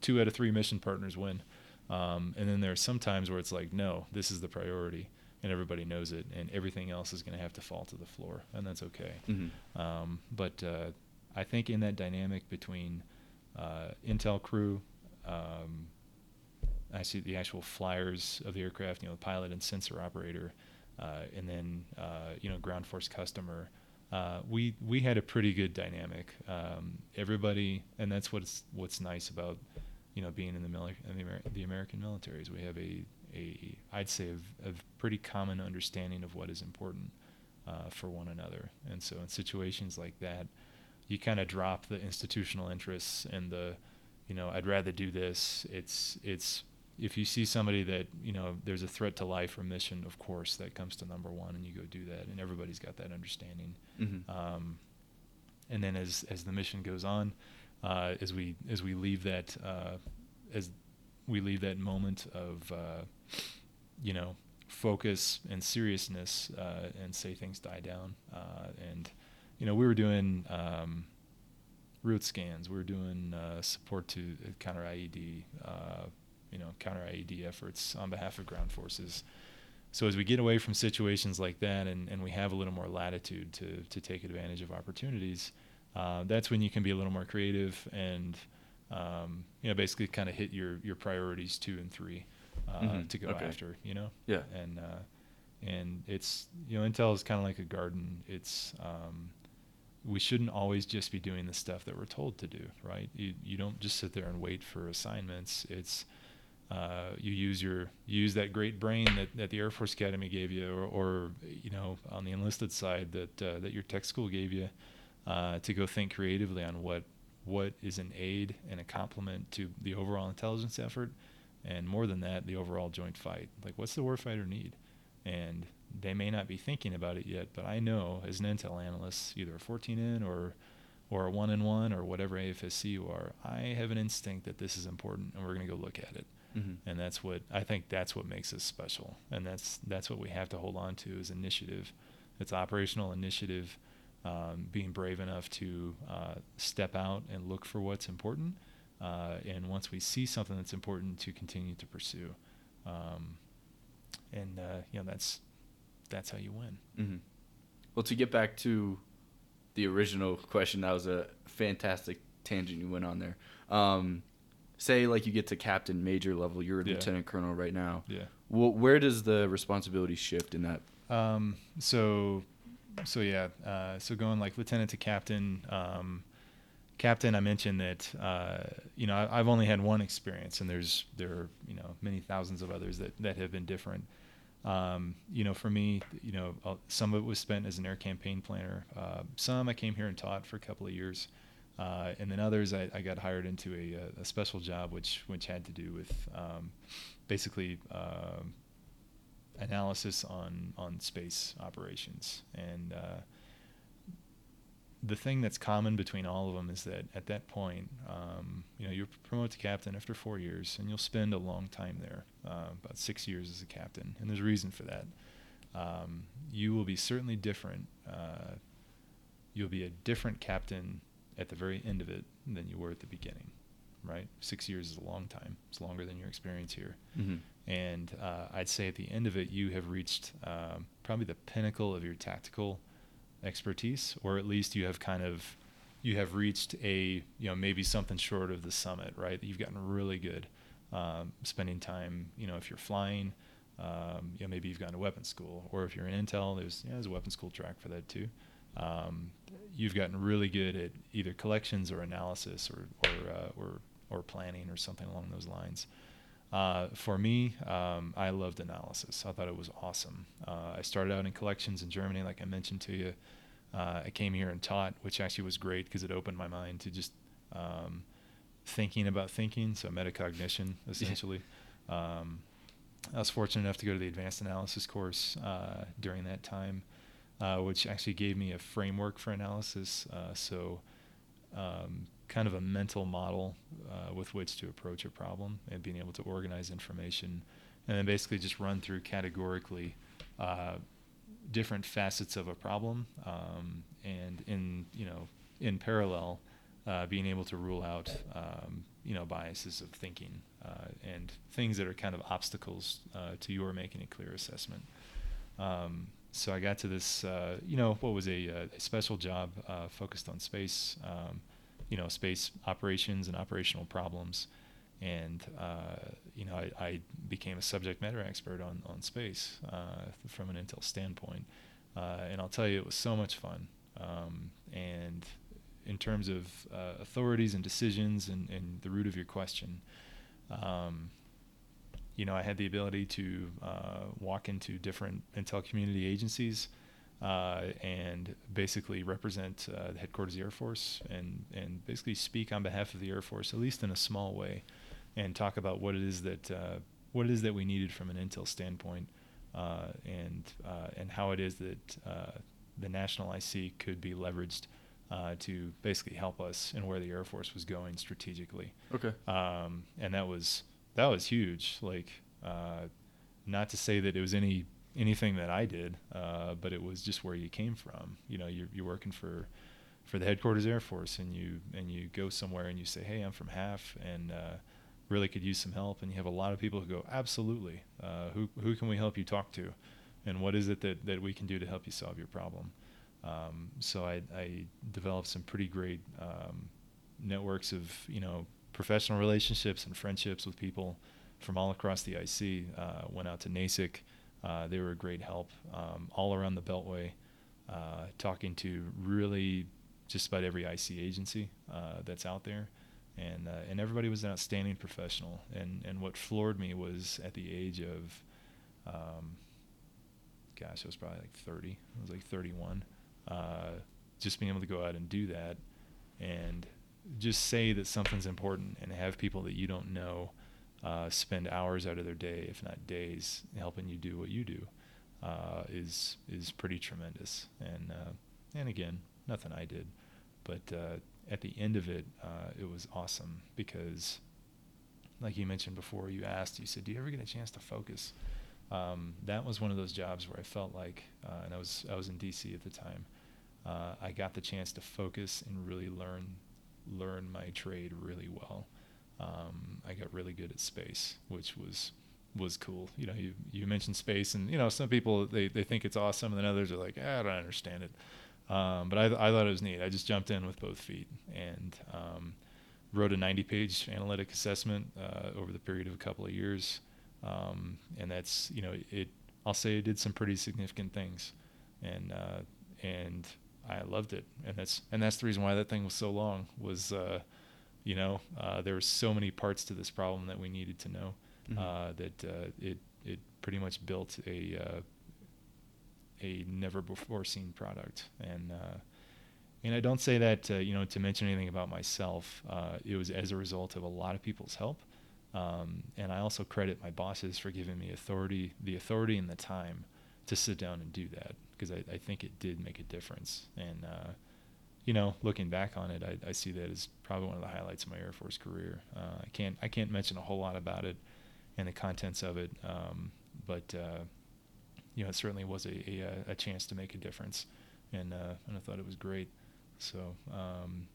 two out of three mission partners win. Um, and then there are some times where it's like, no, this is the priority and everybody knows it, and everything else is going to have to fall to the floor, and that's okay. Mm-hmm. Um, but uh, I think in that dynamic between uh, Intel crew, um, I see the actual flyers of the aircraft, you know, the pilot and sensor operator, uh, and then uh, you know ground force customer. Uh, we we had a pretty good dynamic. Um, everybody, and that's what's what's nice about you know being in the, mili- the, the American military is we have a a I'd say a, a pretty common understanding of what is important uh, for one another. And so in situations like that, you kind of drop the institutional interests and the, you know, I'd rather do this. It's it's if you see somebody that you know there's a threat to life or mission, of course that comes to number one, and you go do that, and everybody's got that understanding. Mm-hmm. Um, and then as as the mission goes on, uh, as we as we leave that uh, as we leave that moment of uh, you know focus and seriousness uh, and say things die down. Uh, and you know we were doing um, route scans. We were doing uh, support to counter IED uh, you know counter IED efforts on behalf of ground forces. So as we get away from situations like that and, and we have a little more latitude to, to take advantage of opportunities uh, that's when you can be a little more creative and um, you know basically kind of hit your your priorities two and three uh, Mhm. to go Okay. after you know Yeah. and uh, and it's you know Intel is kind of like a garden. It's um, we shouldn't always just be doing the stuff that we're told to do, right? You you don't just sit there and wait for assignments. It's uh, you use your you use that great brain that, that the Air Force Academy gave you, or, or you know on the enlisted side that uh, that your tech school gave you, uh, to go think creatively on what what is an aid and a complement to the overall intelligence effort, and more than that, the overall joint fight. Like, what's the warfighter need? And they may not be thinking about it yet, but I know as an intel analyst, either a 14N or or a 1N1 or whatever AFSC you are, I have an instinct that this is important, and we're going to go look at it. Mm-hmm. And that's what I think that's what makes us special, and that's that's what we have to hold on to is initiative. It's operational initiative, um, being brave enough to uh, step out and look for what's important, uh, and once we see something that's important, to continue to pursue. Um, and uh, you know that's that's how you win. Mm-hmm. Well, to get back to the original question, that was a fantastic tangent you went on there. Um, say, like, you get to captain major level, you're a Yeah. lieutenant colonel right now. Yeah. Well, where does the responsibility shift in that? Um, so, so yeah. Uh, so going like lieutenant to captain. Um, captain, I mentioned that uh, you know I, I've only had one experience, and there's there are you know many thousands of others that that have been different. Um, you know, for me, you know, uh, some of it was spent as an air campaign planner. Uh, some I came here and taught for a couple of years, uh, and then others I, I got hired into a, a special job, which which had to do with um, basically um analysis on on space operations. And uh, the thing that's common between all of them is that at that point, um, you know, you're promoted to captain after four years, and you'll spend a long time there, uh, about six years as a captain. And there's a reason for that. Um, you will be certainly different. Uh, you'll be a different captain at the very end of it than you were at the beginning, right? Six years is a long time. It's longer than your experience here. Mm-hmm. And uh, I'd say at the end of it, you have reached um, probably the pinnacle of your tactical expertise, or at least you have kind of you have reached a you know maybe something short of the summit, right? You've gotten really good um, spending time. You know, if you're flying, um, you know maybe you've gone to weapons school, or if you're in intel, there's yeah, there's a weapons school track for that too. Um, you've gotten really good at either collections or analysis, or or uh, or, or planning, or something along those lines. Uh, for me, um, I loved analysis. I thought it was awesome. Uh, I started out in collections in Germany, like I mentioned to you. Uh, I came here and taught, which actually was great because it opened my mind to just um, thinking about thinking, so metacognition, essentially. um, I was fortunate enough to go to the advanced analysis course uh, during that time, uh, which actually gave me a framework for analysis. Uh, so, um, kind of a mental model uh, with which to approach a problem and being able to organize information and then basically just run through categorically uh, different facets of a problem um, and in you know in parallel uh, being able to rule out um, you know biases of thinking uh, and things that are kind of obstacles uh, to your making a clear assessment. Um, so I got to this, uh, you know, what was a, a special job uh, focused on space, um, you know, space operations and operational problems. And, uh, you know, I, I became a subject matter expert on, on space uh, from an Intel standpoint. Uh, and I'll tell you, it was so much fun. Um, and in terms of uh, authorities and decisions and, and the root of your question, um, you know, I had the ability to uh, walk into different intel community agencies uh, and basically represent uh, the headquarters of the Air Force and, and basically speak on behalf of the Air Force, at least in a small way, and talk about what it is that uh, what it is that we needed from an intel standpoint, uh, and uh, and how it is that uh, the national IC could be leveraged uh, to basically help us in where the Air Force was going strategically. Okay. Um, and that was that was huge. Like, uh, not to say that it was any anything that I did, uh, but it was just where you came from. You know, you're, you're working for for the headquarters Air Force, and you and you go somewhere and you say, "Hey, I'm from HAF," and uh, really could use some help." And you have a lot of people who go, "Absolutely, uh, who who can we help you talk to, and what is it that that we can do to help you solve your problem?" Um, so I, I developed some pretty great um, networks of you know professional relationships and friendships with people from all across the IC. Uh, went out to NASIC. Uh, they were a great help um, all around the Beltway, uh, talking to really just about every IC agency uh, that's out there. And, uh, and everybody was an outstanding professional. And, and what floored me was at the age of, um, gosh, I was probably like 30. I was like 31. Uh, just being able to go out and do that and just say that something's important and have people that you don't know uh, spend hours out of their day, if not days, helping you do what you do, uh, is is pretty tremendous. And uh, and again, nothing I did, but uh, at the end of it, uh, it was awesome because, like you mentioned before, you asked, you said, "Do you ever get a chance to focus?" Um, that was one of those jobs where I felt like, uh, and I was I was in D.C. at the time. I got the chance to focus and really learn learn my trade really well um, I got really good at space, which was was cool. You know, you you mentioned space, and you know, some people they, they think it's awesome, and then others are like, ah, I don't understand it. Um, but I I thought it was neat. I just jumped in with both feet and um, wrote a 90-page analytic assessment uh, over the period of a couple of years, um, and that's you know it. I'll say it did some pretty significant things, and uh, and I loved it, and that's and that's the reason why that thing was so long was. Uh, you know, uh, there were so many parts to this problem that we needed to know mm-hmm. uh, that uh, it it pretty much built a uh, a never before seen product. And uh, and I don't say that uh, you know to mention anything about myself. it was as a result of a lot of people's help. Um, and I also credit my bosses for giving me authority, the authority and the time to sit down and do that because I, I think it did make a difference. And you know, looking back on it, I, I, see that as probably one of the highlights of my Air Force career. Uh, I can't I can't mention a whole lot about it and the contents of it, um, but uh, you know, it certainly was a, a, a chance to make a difference, and uh, and I thought it was great. So um,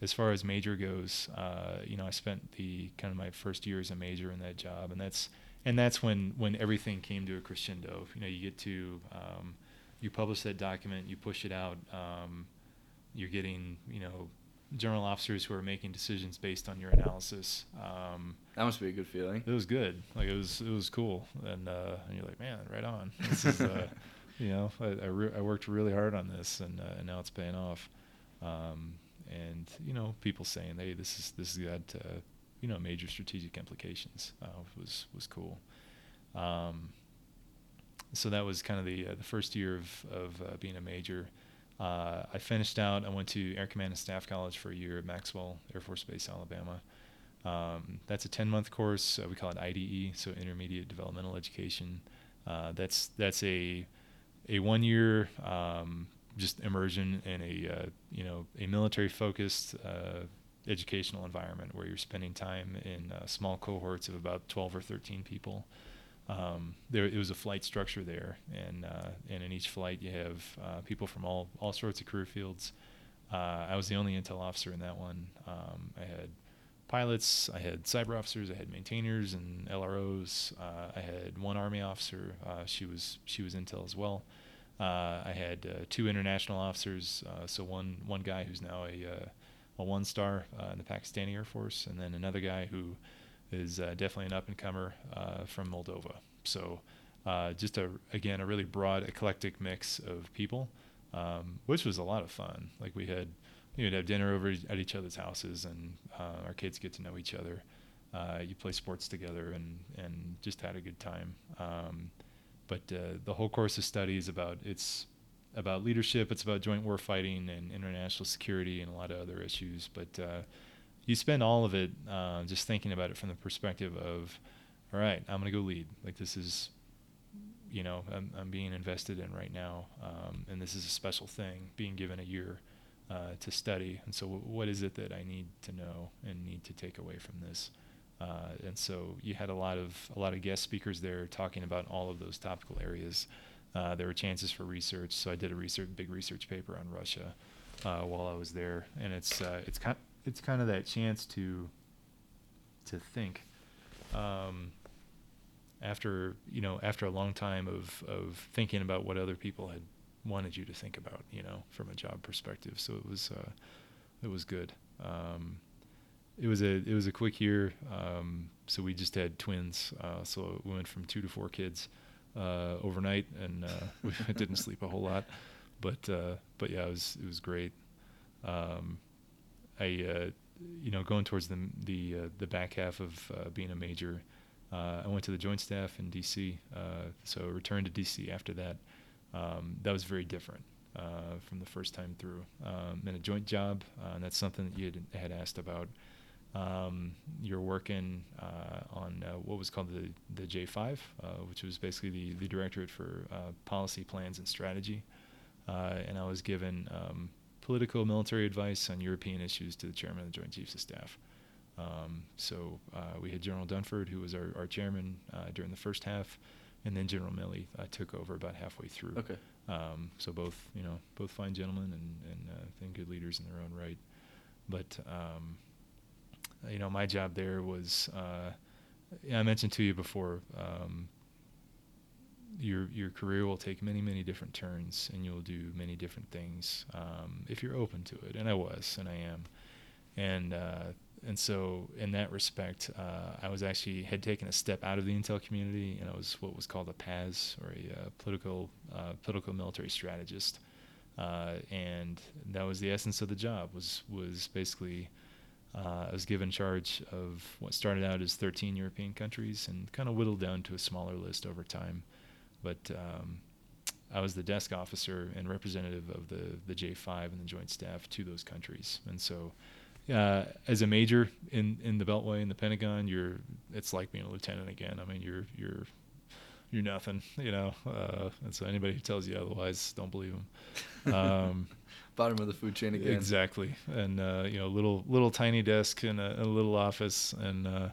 as far as major goes, uh, you know, I spent the kind of my first year as a major in that job, and that's and that's when when everything came to a crescendo. You know, you get to um, you publish that document, you push it out. Um, you're getting you know general officers who are making decisions based on your analysis. Um, that must be a good feeling. It was good. Like it was it was cool, and, uh, and you're like, man, right on. This is, uh, you know, I I, re- I, worked really hard on this, and, uh, and now it's paying off. Um, and you know, people saying, hey, this is this has got uh, you know major strategic implications. Uh, was was cool. Um, so that was kind of the uh, the first year of of being a major. Uh, I finished out. I went to Air Command and Staff College for a year at Maxwell Air Force Base, Alabama. Um, that's a 10-month course. Uh, we call it IDE, so Intermediate Developmental Education. Uh, that's that's a a one-year um, just immersion in a uh, you know a military-focused uh, educational environment where you're spending time in uh, small cohorts of about 12 or 13 people um, there it was a flight structure there, and uh, and in each flight you have uh, people from all all sorts of career fields. Uh, I was the only intel officer in that one. Um, I had pilots, I had cyber officers, I had maintainers and LROs. Uh, I had one army officer. Uh, she was she was intel as well. I had two international officers. so one one guy who's now a a one star in the Pakistani Air Force, and then another guy who is uh, definitely an up and comer uh, from Moldova. So uh, just a again a really broad eclectic mix of people, um, which was a lot of fun. Like we had you would have dinner over at each other's houses, and uh, our kids get to know each other. Uh, you play sports together, and and just had a good time. Um, but uh, the whole course of study is about it's about leadership. It's about joint war fighting and international security and a lot of other issues. But you spend all of it uh, just thinking about it from the perspective of, all right, I'm going to go lead. Like this is, you know, I'm, I'm being invested in right now, um, and this is a special thing, being given a year uh, to study. And so, w- what is it that I need to know and need to take away from this? Uh, and so, you had a lot of a lot of guest speakers there talking about all of those topical areas. Uh, there were chances for research, so I did a research big research paper on Russia uh, while I was there, and it's uh, it's kind it's kind of that chance to to think. Um, after you know after a long time of of thinking about what other people had wanted you to think about, you know, from a job perspective. So it was uh, it was good. Um, it was a it was a quick year. Um, so we just had twins. Uh, so we went from two to four kids uh, overnight, and uh, we didn't sleep a whole lot. But uh, but yeah, it was it was great. Um, I uh, you know going towards the the the back half of being a major. I went to the Joint Staff in D.C. so returned to D.C. after that um, that was very different uh, from the first time through. Um, a joint job, uh, and that's something that you had, had asked about. Um, you're working uh, on uh, what was called the, the J5, uh, which was basically the, the Directorate for uh, Policy, Plans, and Strategy. and I was given um, political military advice on European issues to the chairman of the Joint Chiefs of Staff. Um, so we had General Dunford, who was our, our chairman during the first half and then General Milley uh, took over about halfway through. Okay. Um, so both, you know, both fine gentlemen and and uh, I good leaders in their own right. But um, you know, my job there was, uh, I mentioned to you before. Um, your your career will take many many different turns, and you'll do many different things um, if you're open to it. And I was, and I am, and uh, and so in that respect, uh, I was actually had taken a step out of the intel community, and I was what was called a PAS or a uh, political uh, political military strategist, uh, and that was the essence of the job. was was basically uh, I was given charge of what started out as 13 European countries and kind of whittled down to a smaller list over time, but. Um, I was the desk officer and representative of the, the J5 and the Joint Staff to those countries, and so uh, as a major in, in the Beltway in the Pentagon, you're it's like being a lieutenant again. I mean, you're you're you're nothing, you know. Uh, and so anybody who tells you otherwise, don't believe them. Um, Bottom of the food chain again. Exactly, and uh, you know, little little tiny desk in a, a little office, and uh,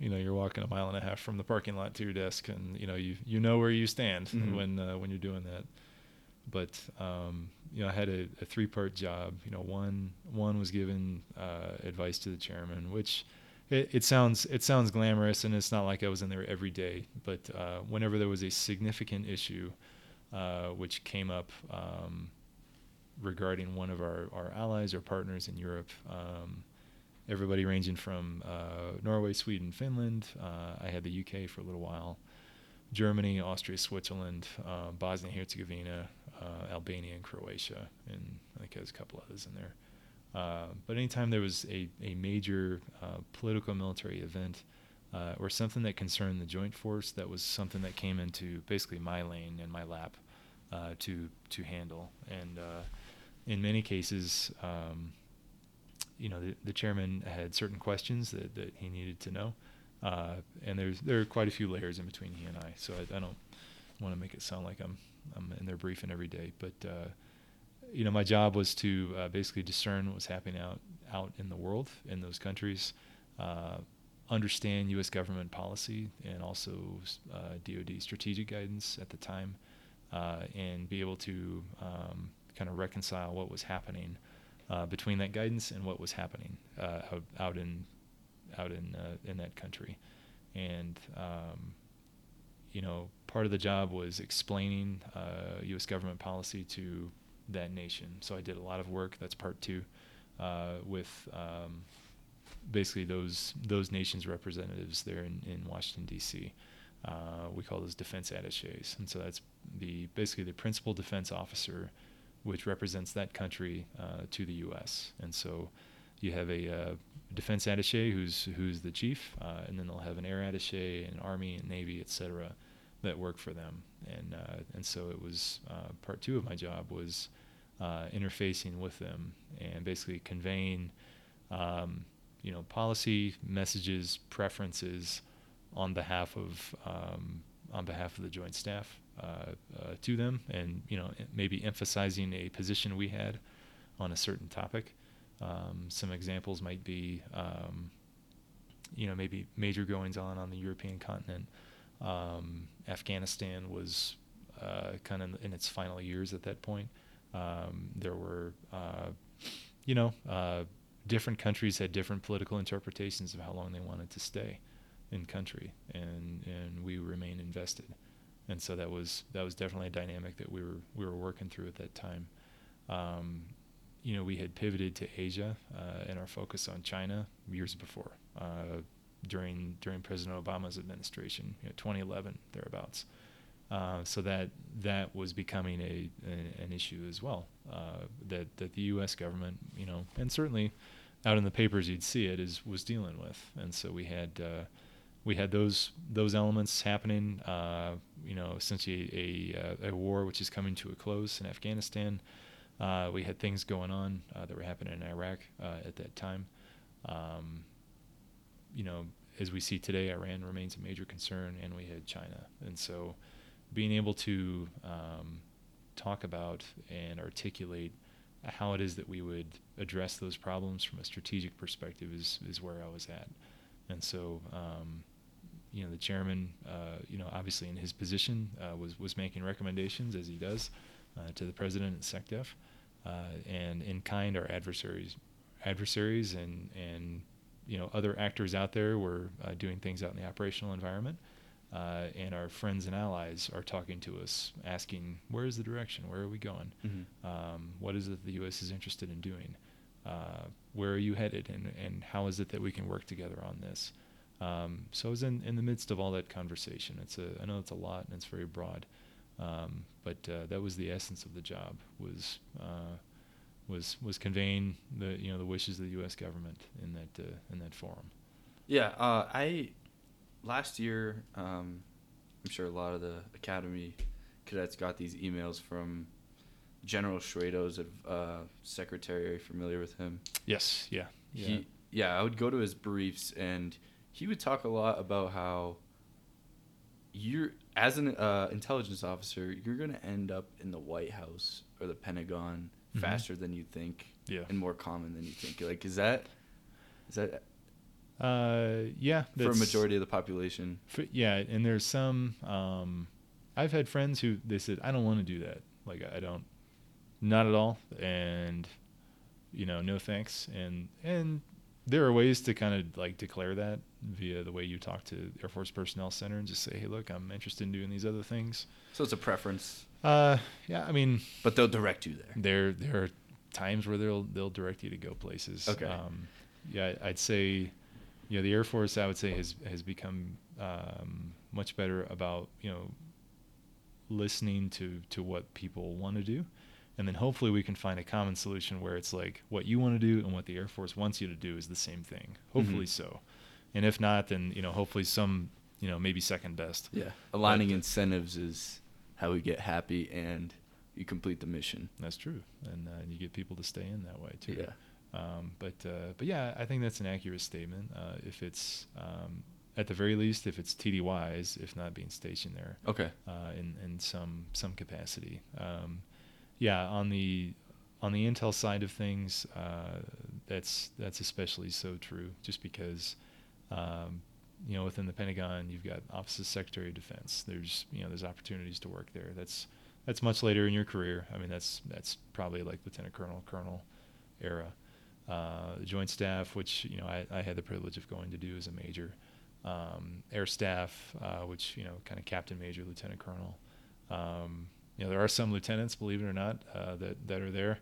you know, you're walking a mile and a half from the parking lot to your desk, and you know, you you know where you stand mm-hmm. when uh, when you're doing that. But um, you know, I had a, a three-part job. You know, one one was giving uh, advice to the chairman, which it, it, sounds it sounds glamorous, and it's not like I was in there every day. But uh, whenever there was a significant issue uh, which came up um, regarding one of our, our allies or partners in Europe, um, everybody ranging from uh, Norway, Sweden, Finland. Uh, I had the UK for a little while. Germany, Austria, Switzerland, uh, Bosnia Herzegovina, uh, Albania, and Croatia, and I think there's a couple others in there. Uh, but anytime there was a, a major uh, political military event or something that concerned the joint force, that was something that came into basically my lane and my lap to to handle. And in many cases, um, you know, the, the, chairman had certain questions that, that he needed to know. Uh, and there's there are quite a few layers in between he and I, so I, I don't want to make it sound like I'm I'm in there briefing every day. But uh, you know, my job was to uh, basically discern what was happening out out in the world in those countries, uh, understand U.S. government policy and also DoD uh, strategic guidance at the time, uh, and be able to um, kind of reconcile what was happening between that guidance and what was happening out, out in out in uh, in that country, and um, you know part of the job was explaining uh, U.S. government policy to that nation. So I did a lot of work. That's part two uh, with um, basically those those nations representatives there in, in Washington D.C. Uh, we call those defense attaches, and so that's the basically the principal defense officer, which represents that country uh, to the U.S. And so you have a uh, defense attaché who's who's the chief, uh, and then they'll have an air attaché, an army, and navy, etc., that work for them. And uh, and so it was uh, part two of my job was uh, interfacing with them and basically conveying um, you know, policy messages, preferences on behalf of um, on behalf of the Joint Staff to them, and you know, maybe emphasizing a position we had on a certain topic. Um, some examples might be, um, you know, maybe major goings on on the European continent. Um, Afghanistan was uh, kind of in its final years at that point. Um, there were, uh, you know, uh, different countries had different political interpretations of how long they wanted to stay in country, and and we remained invested, and so that was that was definitely a dynamic that we were we were working through at that time. Um, you know, we had pivoted to Asia uh, and our focus on China years before, uh, during during President Obama's administration, you know, 2011 thereabouts. Uh, so that that was becoming a, a an issue as well. Uh, that that the U.S. government, you know, and certainly out in the papers you'd see it is was dealing with, and so we had uh, we had those those elements happening. Uh, you know, essentially a, a, a war which is coming to a close in Afghanistan. Uh, we had things going on uh, that were happening in Iraq at that time. Um, you know, as we see today, Iran remains a major concern, and we had China, and so being able to um, talk about and articulate how it is that we would address those problems from a strategic perspective is, is where I was at. And so, um, you know, the chairman, uh, you know, obviously in his position uh, was, was making recommendations as he does uh, to the president and SecDef. Uh, and in kind, our adversaries, adversaries and, and, you know, other actors out there were uh, doing things out in the operational environment uh, and our friends and allies are talking to us, asking, "Where is the direction? Where are we going? Mm-hmm. Um, what is it the U.S. is interested in doing? Uh, where are you headed? And and how is it that we can work together on this?" Um, so I was in, in the midst of all that conversation. It's a I know it's a lot and it's very broad, um, but uh, that was the essence of the job was uh, was was conveying the you know the wishes of the U.S. government in that uh, in that forum. Yeah, uh, I last year, um, I'm sure a lot of the academy cadets got these emails from General Schrados, uh, secretary. Are you familiar with him? Yes. Yeah. Yeah. He, yeah. I would go to his briefs, and he would talk a lot about how you're as an uh, intelligence officer, you're going to end up in the White House or the Pentagon mm-hmm. faster than you think, yeah. and more common than you think. Like, is that is that uh, yeah, for a majority of the population. For, yeah, and there's some. Um, I've had friends who they said I don't want to do that. Like I don't, not at all, and you know, no thanks. And and there are ways to kind of like declare that via the way you talk to Air Force Personnel Center and just say, hey, look, I'm interested in doing these other things. So it's a preference. Uh, yeah, I mean, but they'll direct you there. There, there are times where they'll they'll direct you to go places. Okay. Um, yeah, I'd say you know the Air Force I would say has has become um, much better about you know listening to to what people want to do and then hopefully we can find a common solution where it's like what you want to do and what the air force wants you to do is the same thing hopefully mm-hmm. so and if not then you know hopefully some you know maybe second best yeah aligning but, incentives is how we get happy and you complete the mission that's true and uh, you get people to stay in that way too yeah um, but uh, but yeah, I think that's an accurate statement. Uh, if it's um, at the very least, if it's TDYs, if not being stationed there, okay, uh, in in some some capacity. Um, yeah, on the on the intel side of things, uh, that's that's especially so true, just because. Um, you know, within the Pentagon, you've got Office of Secretary of Defense. There's, you know, there's opportunities to work there. That's that's much later in your career. I mean, that's that's probably like lieutenant colonel, colonel era uh, Joint Staff, which you know I, I, had the privilege of going to do as a major, um, Air Staff, uh, which you know kind of Captain, Major, Lieutenant Colonel. Um, you know there are some lieutenants, believe it or not, uh, that that are there,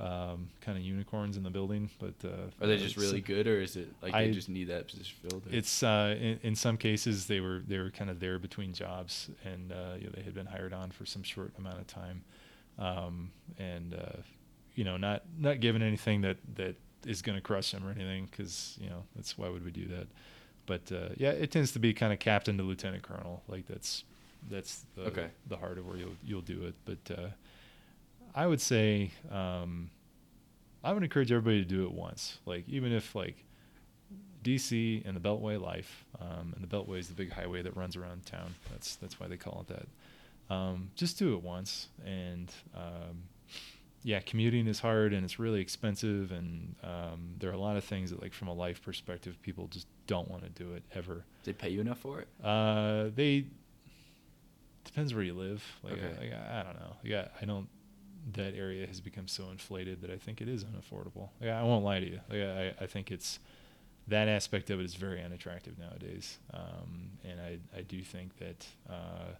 um, kind of unicorns in the building. But uh, are they just really good, or is it like I, they just need that position filled? Or? It's uh, in, in, some cases they were they were kind of there between jobs, and uh, you know, they had been hired on for some short amount of time, um, and you know not not given anything that that is going to crush them or anything because you know that's why would we do that but uh, yeah it tends to be kind of captain to lieutenant colonel like that's that's the, okay. the heart of where you'll you'll do it but uh, I would say um, I would encourage everybody to do it once like even if like DC and the Beltway life. Um, and the Beltway is the big highway that runs around town. That's that's why they call it that. Um, just do it once, and um, yeah, commuting is hard and it's really expensive, and um, there are a lot of things that, like from a life perspective, people just don't want to do it ever. They pay you enough for it? Uh, they depends where you live. Like, Okay. I, like I, I don't know. Yeah, I don't. That area has become so inflated that I think it is unaffordable. Like, I won't lie to you. Like, I, I think it's that aspect of it is very unattractive nowadays. Um, and I, I do think that uh,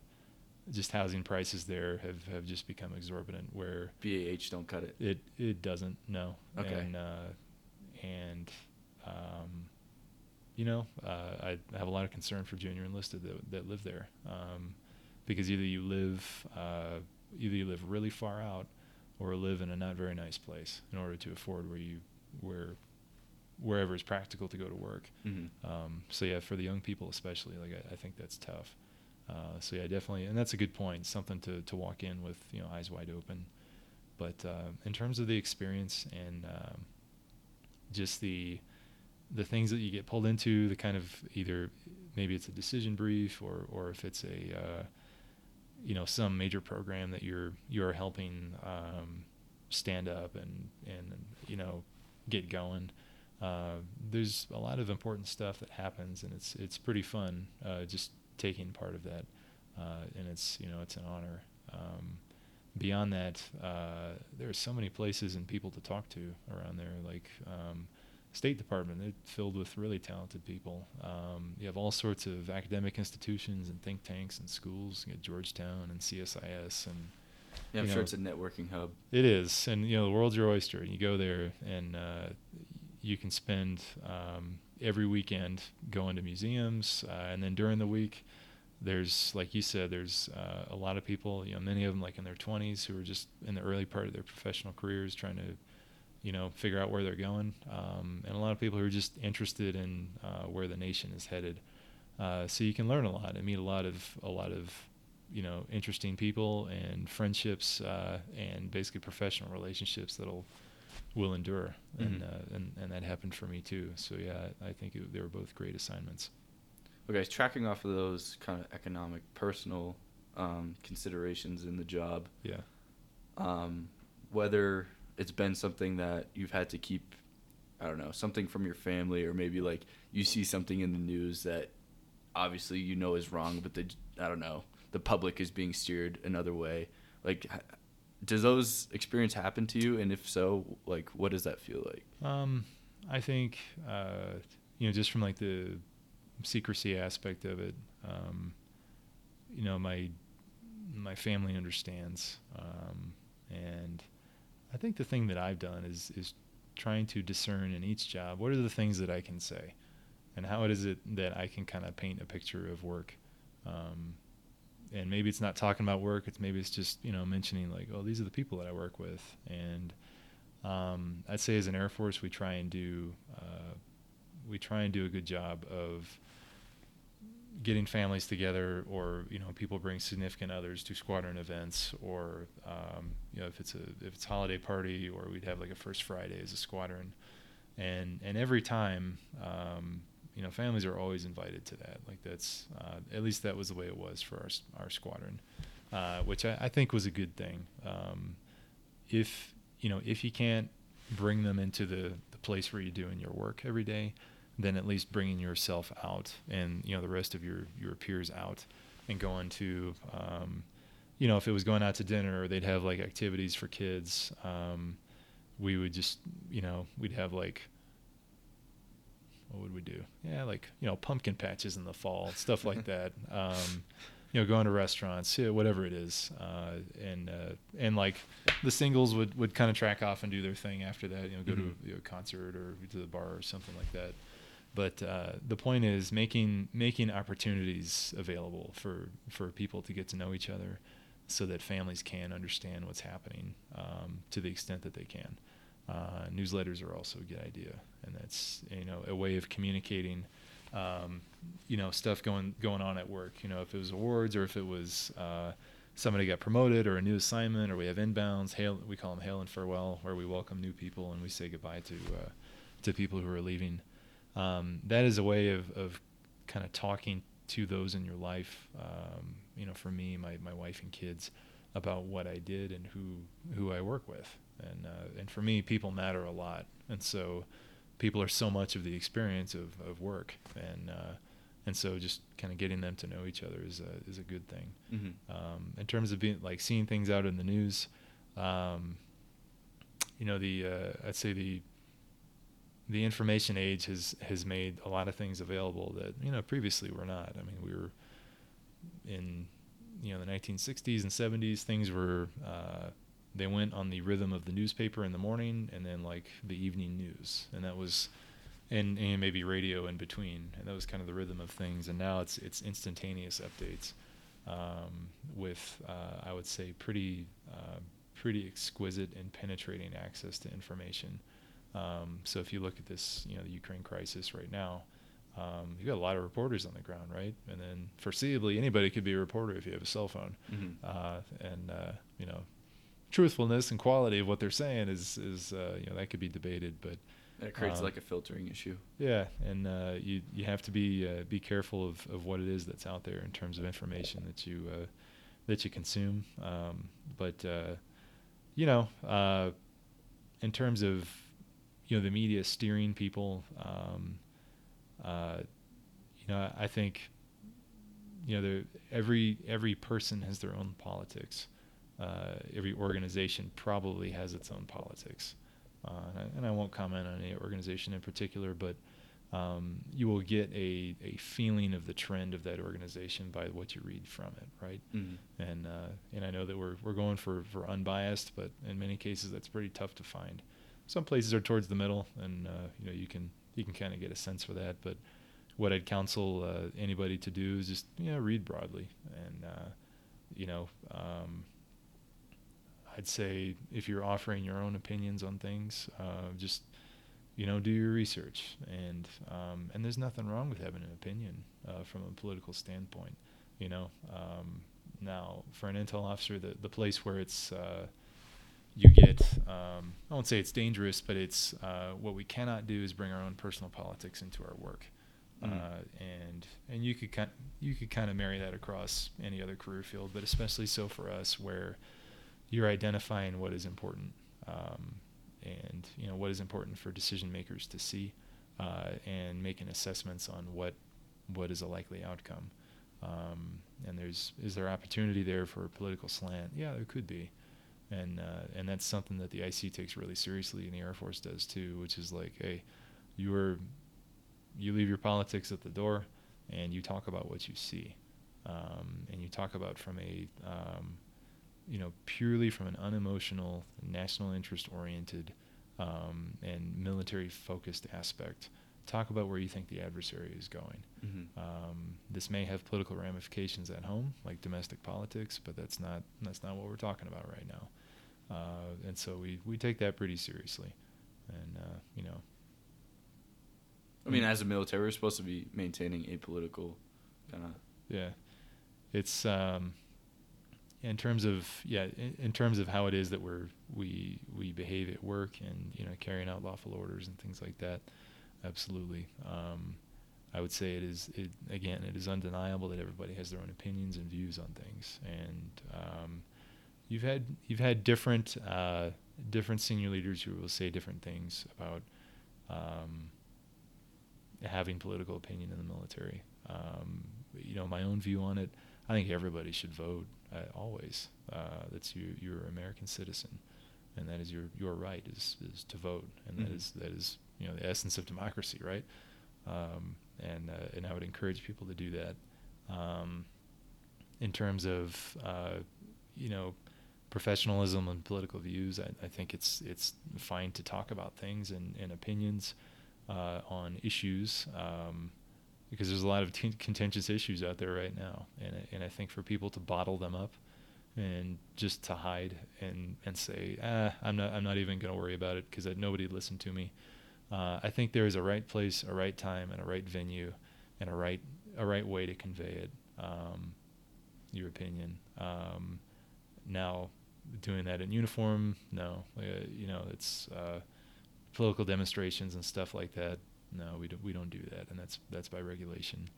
just housing prices there have, have just become exorbitant. Where BAH don't cut it. it it doesn't no. Okay. And uh, and um, you know, uh, I have a lot of concern for junior enlisted that that live there, um, because either you live uh, either you live really far out, or live in a not very nice place in order to afford where you where wherever is practical to go to work. Mm-hmm. Um, so yeah, for the young people especially, like I, I think that's tough. Uh, so yeah, definitely, and that's a good point. Something to, to walk in with you know eyes wide open. But uh, in terms of the experience and um, just the the things that you get pulled into, the kind of either maybe it's a decision brief or or if it's a uh, you know some major program that you're you're helping um, stand up and and you know get going. Uh, there's a lot of important stuff that happens, and it's it's pretty fun uh, just taking part of that, uh, and it's you know it's an honor. Um, beyond that, uh, there are so many places and people to talk to around there, like um, State Department. They're filled with really talented people. Um, you have all sorts of academic institutions and think tanks and schools. You get Georgetown and CSIS and Yeah, I'm sure know, it's a networking hub. it is, and you know the world's your oyster. You go there, and uh, you can spend um, every weekend going to museums, uh, and then during the week, there's like you said, there's uh, a lot of people. You know, many of them like in their 20s who are just in the early part of their professional careers, trying to, you know, figure out where they're going, um, and a lot of people who are just interested in uh, where the nation is headed. Uh, so you can learn a lot and meet a lot of a lot of you know interesting people and friendships uh, and basically professional relationships that'll will endure. And, Mhm. uh, and and that happened for me too. So yeah I think it, they were both great assignments. Okay, tracking off of those kind of economic, personal um, considerations in the job, yeah. Um, whether it's been something that you've had to keep, I don't know, something from your family, or maybe like you see something in the news that obviously you know is wrong, but the I don't know, the public is being steered another way. Like, does those experience happen to you? And if so, like, what does that feel like? Um, I think uh, you know just from like the secrecy aspect of it, um, you know my my family understands, um, and I think the thing that I've done is is trying to discern in each job what are the things that I can say, and how is it that I can kind of paint a picture of work. Um, and maybe it's not talking about work. It's maybe it's just you know mentioning like, oh, these are the people that I work with, and um, I'd say as an Air Force, we try and do uh, we try and do a good job of getting families together, or you know, people bring significant others to squadron events, or um, you know, if it's a if it's holiday party, or we'd have like a first Friday as a squadron, and and every time. Um, you know, families are always invited to that. Like that's uh, at least that was the way it was for our our squadron, uh, which I, I think was a good thing. Um, if you know if you can't bring them into the, the place where you're doing your work every day then at least bringing yourself out and you know the rest of your your peers out and going to um, you know if it was going out to dinner or they'd have like activities for kids um, we would just you know we'd have like what would we do yeah like you know pumpkin patches in the fall stuff like that um, you know, going to restaurants, yeah, whatever it is, uh, and uh, and like the singles would, would kind of track off and do their thing after that. You know, go Mhm. to you know, a concert or to the bar or something like that. But uh, the point is making making opportunities available for for people to get to know each other, so that families can understand what's happening um, to the extent that they can. Uh, newsletters are also a good idea, and that's you know a way of communicating um, you know stuff going going on at work. You know, if it was awards or if it was uh, somebody got promoted or a new assignment, or we have inbounds. Hail, we call them hail and farewell, where we welcome new people and we say goodbye to uh, to people who are leaving. Um, that is a way of, of kind of talking to those in your life. Um, you know, for me, my, my wife and kids, about what I did and who who I work with. And uh, and for me, people matter a lot. And so, people are so much of the experience of, of work. And uh, and so, just kind of getting them to know each other is a is a good thing. Mm-hmm. Um, in terms of being like seeing things out in the news, um, you know, the uh, I'd say the the information age has has made a lot of things available that you know previously were not. I mean, we were in you know the 1960s and 70s. Things were uh, they went on the rhythm of the newspaper in the morning and then like the evening news, and that was and, and maybe radio in between, and that was kind of the rhythm of things. And now it's it's instantaneous updates um, with uh, I would say pretty uh, pretty exquisite and penetrating access to information. Um, so if you look at this, you know, the Ukraine crisis right now, um, you've got a lot of reporters on the ground, right? And then foreseeably, anybody could be a reporter if you have a cell phone. Mm-hmm. Uh, and uh, you know, truthfulness and quality of what they're saying is is uh, you know that could be debated, but it creates Um, like a filtering issue. yeah, and uh, you you have to be uh, be careful of, of what it is that's out there in terms of information that you uh, that you consume. Um, but uh, you know, uh, in terms of you know the media steering people, um, uh, you know, I think you know there every every person has their own politics. Uh, every organization probably has its own politics. Uh, and, I, and I won't comment on any organization in particular, but um, you will get a, a feeling of the trend of that organization by what you read from it, right? Mm-hmm. And uh, and I know that we're we're going for, for unbiased, but in many cases that's pretty tough to find. Some places are towards the middle, and uh, you know you can you can kind of get a sense for that. But what I'd counsel uh, anybody to do is just you know read broadly, and uh, you know um, I'd say if you're offering your own opinions on things, uh, just you know do your research, and um, and there's nothing wrong with having an opinion uh, from a political standpoint. You know, um, now for an intel officer, the the place where it's uh, you get um, I won't say it's dangerous, but it's uh, what we cannot do is bring our own personal politics into our work. Mhm. Uh, and and you could kind you could kind of marry that across any other career field, but especially so for us, where you're identifying what is important, um, and you know what is important for decision makers to see, uh, and making assessments on what what is a likely outcome. Um, and there's is there opportunity there for a political slant? Yeah, there could be, and uh, and that's something that the IC takes really seriously, and the Air Force does too, which is like, hey, you're you leave your politics at the door, and you talk about what you see, um, and you talk about from a um, you know purely from an unemotional, national interest oriented, um, and military focused aspect. Talk about where you think the adversary is going. Mm-hmm. Um, this may have political ramifications at home, like domestic politics, but that's not that's not what we're talking about right now. Uh, and so we, we take that pretty seriously, and uh, you know, I mean, as a military, we're supposed to be maintaining apolitical kind of. yeah, it's um, in terms of yeah, in, in terms of how it is that we're we we behave at work and you know carrying out lawful orders and things like that. Absolutely. Um, I would say it is it again. It is undeniable that everybody has their own opinions and views on things, and um, you've had you've had different uh, different senior leaders who will say different things about um, having political opinion in the military. Um, you know, my own view on it. I think everybody should vote uh, always. Uh, that's you. You're an American citizen, and that is your your right is is to vote, and that Mhm. is that is you know the essence of democracy, right? Um, and uh, and I would encourage people to do that. Um, in terms of uh, you know professionalism and political views, I, I think it's it's fine to talk about things and, and opinions uh, on issues um, because there's a lot of t- contentious issues out there right now, and and I think for people to bottle them up and just to hide and and say ah I'm not I'm not even going to worry about it because nobody listened to me. Uh, I think there is a right place, a right time, and a right venue, and a right a right way to convey it. Um, your opinion. Um, now, doing that in uniform, no. Uh, you know, it's uh, political demonstrations and stuff like that. No, we don't we don't do that, and that's that's by regulation.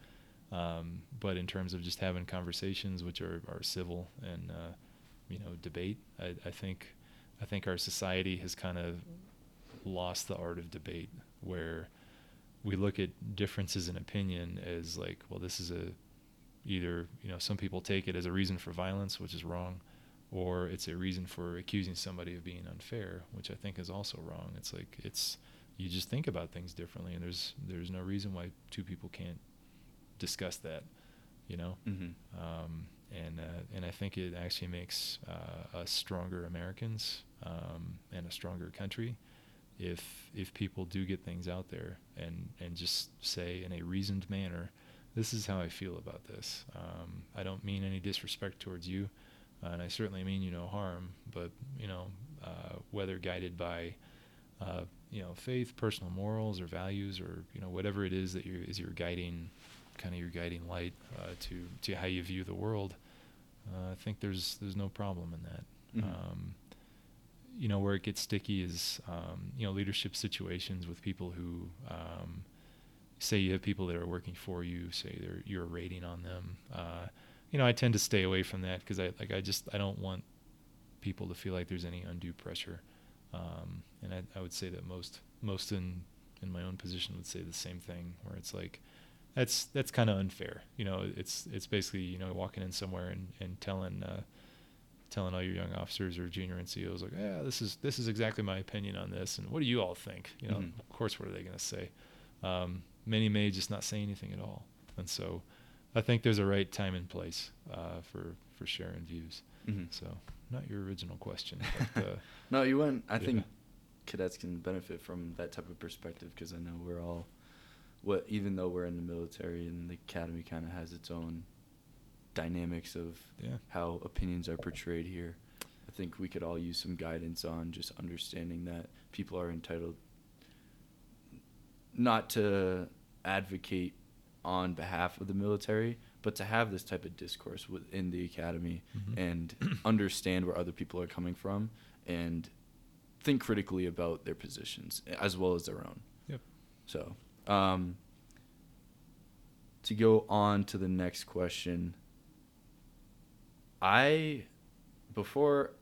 Um, but in terms of just having conversations, which are, are civil and uh, you know debate, I, I think I think our society has kind of lost the art of debate, where we look at differences in opinion as like, well, this is a either you know some people take it as a reason for violence, which is wrong, or it's a reason for accusing somebody of being unfair, which I think is also wrong. It's like it's you just think about things differently, and there's there's no reason why two people can't discuss that, you know. Mm-hmm. Um, and uh, and I think it actually makes uh, us stronger Americans um, and a stronger country if if people do get things out there and and just say in a reasoned manner, this is how I feel about this. Um, I don't mean any disrespect towards you, and I certainly mean you no harm. But you know, uh, whether guided by uh, you know faith, personal morals, or values, or you know whatever it is that you is your guiding kind of your guiding light uh, to to how you view the world. Uh, I think there's there's no problem in that. Mhm. Um, you know where it gets sticky is um, you know leadership situations with people who um, say you have people that are working for you, say they're you're rating on them. You know I tend to stay away from that because I like I just I don't want people to feel like there's any undue pressure. Um, and I, I would say that most most in in my own position would say the same thing where it's like that's that's kind of unfair. You know, it's it's basically you know walking in somewhere and and telling uh, telling all your young officers or junior NCOs like, yeah, this is this is exactly my opinion on this, and what do you all think? You know, Mhm. of course, what are they going to say? Um, many may just not say anything at all, and so I think there's a right time and place uh, for for sharing views. Mhm. So not your original question, but uh, No, you went. I Yeah. think cadets can benefit from that type of perspective because I know we're all, what even though we're in the military and the academy kind of has its own dynamics of yeah. how opinions are portrayed here. I think we could all use some guidance on just understanding that people are entitled not to advocate on behalf of the military, but to have this type of discourse within the academy Mhm. and understand where other people are coming from and think critically about their positions as well as their own. Yep. So, um, to go on to the next question, I, before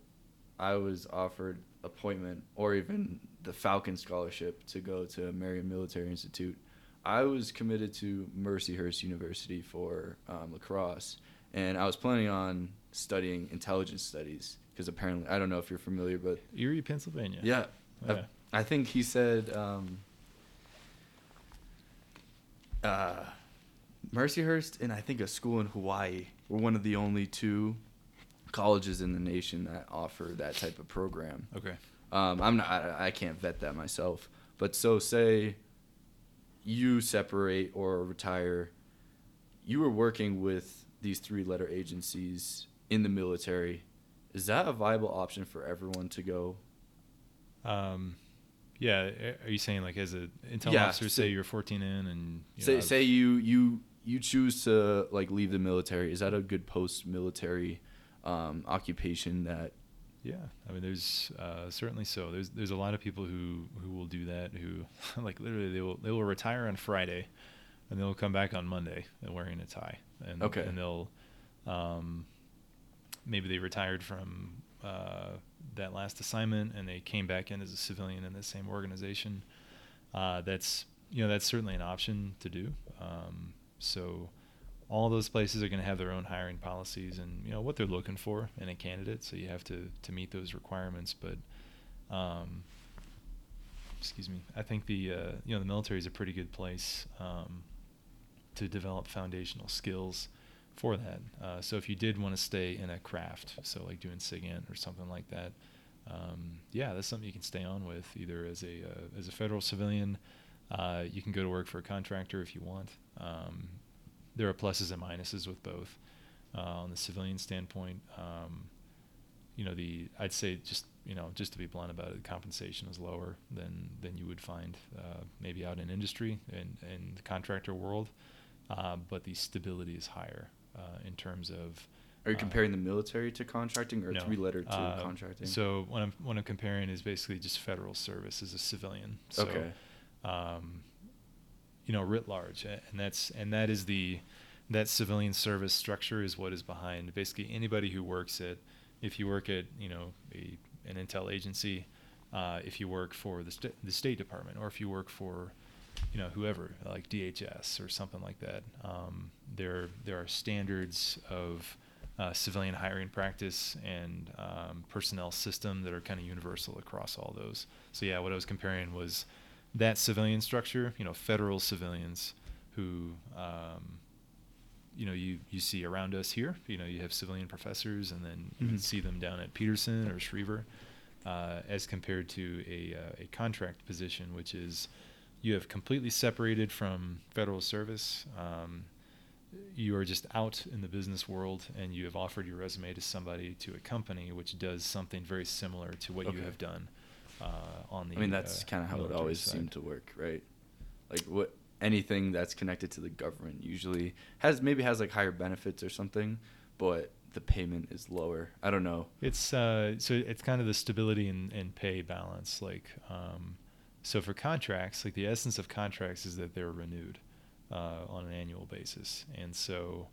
I was offered appointment or even the Falcon Scholarship to go to Marion Military Institute, I was committed to Mercyhurst University for um, lacrosse, and I was planning on studying intelligence studies because apparently I don't know if you're familiar, but Erie, Pennsylvania. yeah, I- I, think he said um, uh, Mercyhurst and I think a school in Hawaii were one of the only two colleges in the nation that offer that type of program. Okay. Um, I'm not. I, I can't vet that myself. But so say you separate or retire, you were working with these three-letter agencies in the military. Is that a viable option for everyone to go? Um, yeah. Are you saying like as a intel Yeah, officer, so- say you're 14N and you say know, say you you you choose to like leave the military. Is that a good post-military um, occupation that? Yeah, I mean, there's uh, certainly so. There's there's a lot of people who who will do that. Who like literally they will they will retire on Friday, and they'll come back on Monday and wearing a tie. And Okay. and they'll um, maybe they retired from uh, that last assignment and they came back in as a civilian in the same organization. Uh, that's you know that's certainly an option to do. Um, so all those places are going to have their own hiring policies and you know what they're looking for in a candidate so you have to to meet those requirements but um, excuse me i think the uh, you know the military is a pretty good place um, to develop foundational skills for that. Uh, so if you did want to stay in a craft so like doing SIGINT or something like that um, yeah that's something you can stay on with either as a uh, as a federal civilian uh, you can go to work for a contractor if you want um, there are pluses and minuses with both. Uh, on the civilian standpoint, um, you know, the I'd say just you know just to be blunt about it, the compensation is lower than than you would find uh, maybe out in industry and in the contractor world, uh, but the stability is higher uh, in terms of. Are you uh, comparing the military to contracting or no. three-letter to Uh, contracting? So what I'm what I'm comparing is basically just federal service as a civilian. So, Okay. Um, you know, writ large, and that's and that is the that civilian service structure is what is behind basically anybody who works at if you work at you know a, an intel agency uh, if you work for the, st- the State Department or if you work for you know whoever like DHS or something like that um, there there are standards of uh, civilian hiring practice and um, personnel system that are kind of universal across all those. So yeah what I was comparing was that civilian structure you know federal civilians who um, you know you you see around us here. You know you have civilian professors, and then mm-hmm. you see them down at Peterson or Schriever, uh, as compared to a uh, a contract position, which is you have completely separated from federal service. Um, you are just out in the business world, and you have offered your resume to somebody to a company which does something very similar to what okay. you have done uh, on the. I mean, that's uh, kind of how it always side. seemed to work, right? Like what anything that's connected to the government usually has maybe has like higher benefits or something, but the payment is lower. I don't know. It's uh, so it's kind of the stability and, and pay balance. Like, um, so for contracts, like the essence of contracts is that they're renewed uh, on an annual basis, and so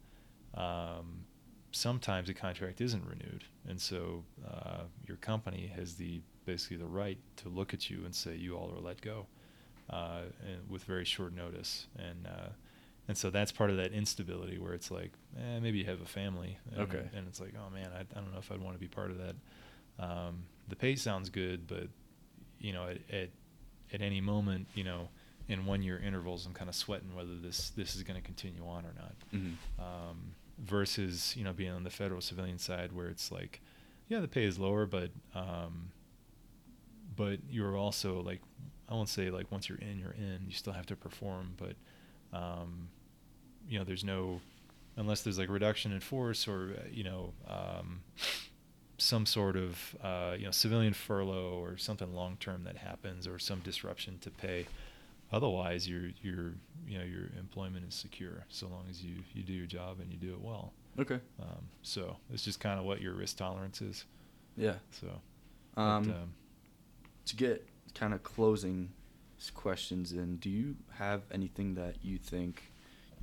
um, sometimes a contract isn't renewed, and so uh, your company has the basically the right to look at you and say you all are let go uh, with very short notice, and uh, and so that's part of that instability where it's like, eh, maybe you have a family, and, okay, and it's like, oh man, I, I don't know if I'd want to be part of that. Um, the pay sounds good, but you know, at, at at any moment, you know, in one year intervals, I'm kind of sweating whether this this is going to continue on or not. Mm-hmm. Um, versus you know being on the federal civilian side where it's like, yeah, the pay is lower, but um, but you're also like I won't say like once you're in, you're in. You still have to perform, but um, you know, there's no unless there's like reduction in force or uh, you know um, some sort of uh, you know civilian furlough or something long term that happens or some disruption to pay. Otherwise, your your you know your employment is secure so long as you you do your job and you do it well. Okay. Um, so it's just kind of what your risk tolerance is. Yeah. So. Um, but, um, to get kind of closing questions in, do you have anything that you think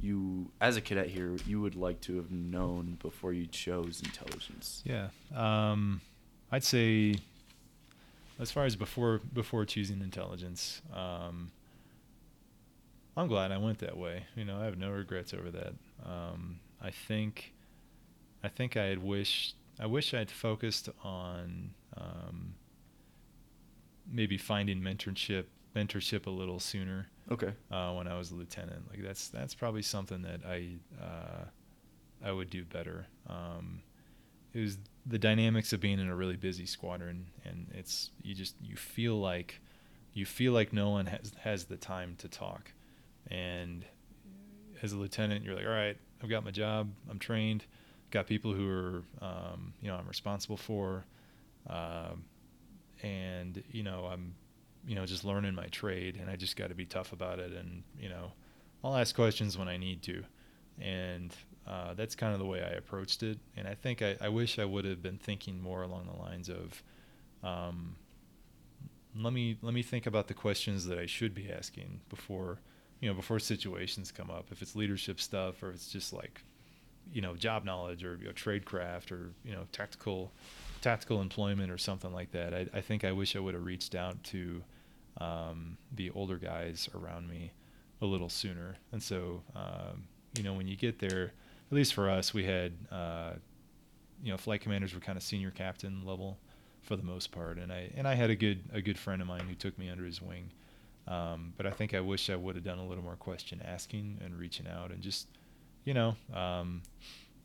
you, as a cadet here, you would like to have known before you chose intelligence? Yeah, um, I'd say, as far as before before choosing intelligence, um, I'm glad I went that way. You know, I have no regrets over that. Um, I think, I think I had wished, I wish I'd focused on um, maybe finding mentorship mentorship a little sooner. Okay. Uh, when I was a lieutenant, like that's that's probably something that I uh, I would do better. Um, it was the dynamics of being in a really busy squadron, and it's you just you feel like you feel like no one has has the time to talk, and as a lieutenant, you're like, all right, I've got my job, I'm trained, got people who are um, you know I'm responsible for. Um, and you know I'm you know just learning my trade and I just got to be tough about it and you know I'll ask questions when I need to. And uh, that's kind of the way I approached it and I think I, I wish I would have been thinking more along the lines of um, let me let me think about the questions that I should be asking before you know before situations come up. If it's leadership stuff or it's just like you know job knowledge or you know, trade craft or you know tactical tactical employment or something like that. I, I think I wish I would have reached out to um, the older guys around me a little sooner. And so, um, you know, when you get there, at least for us, we had, uh, you know, flight commanders were kind of senior captain level for the most part, and I and I had a good a good friend of mine who took me under his wing. Um, but I think I wish I would have done a little more question asking and reaching out and just, you know, um,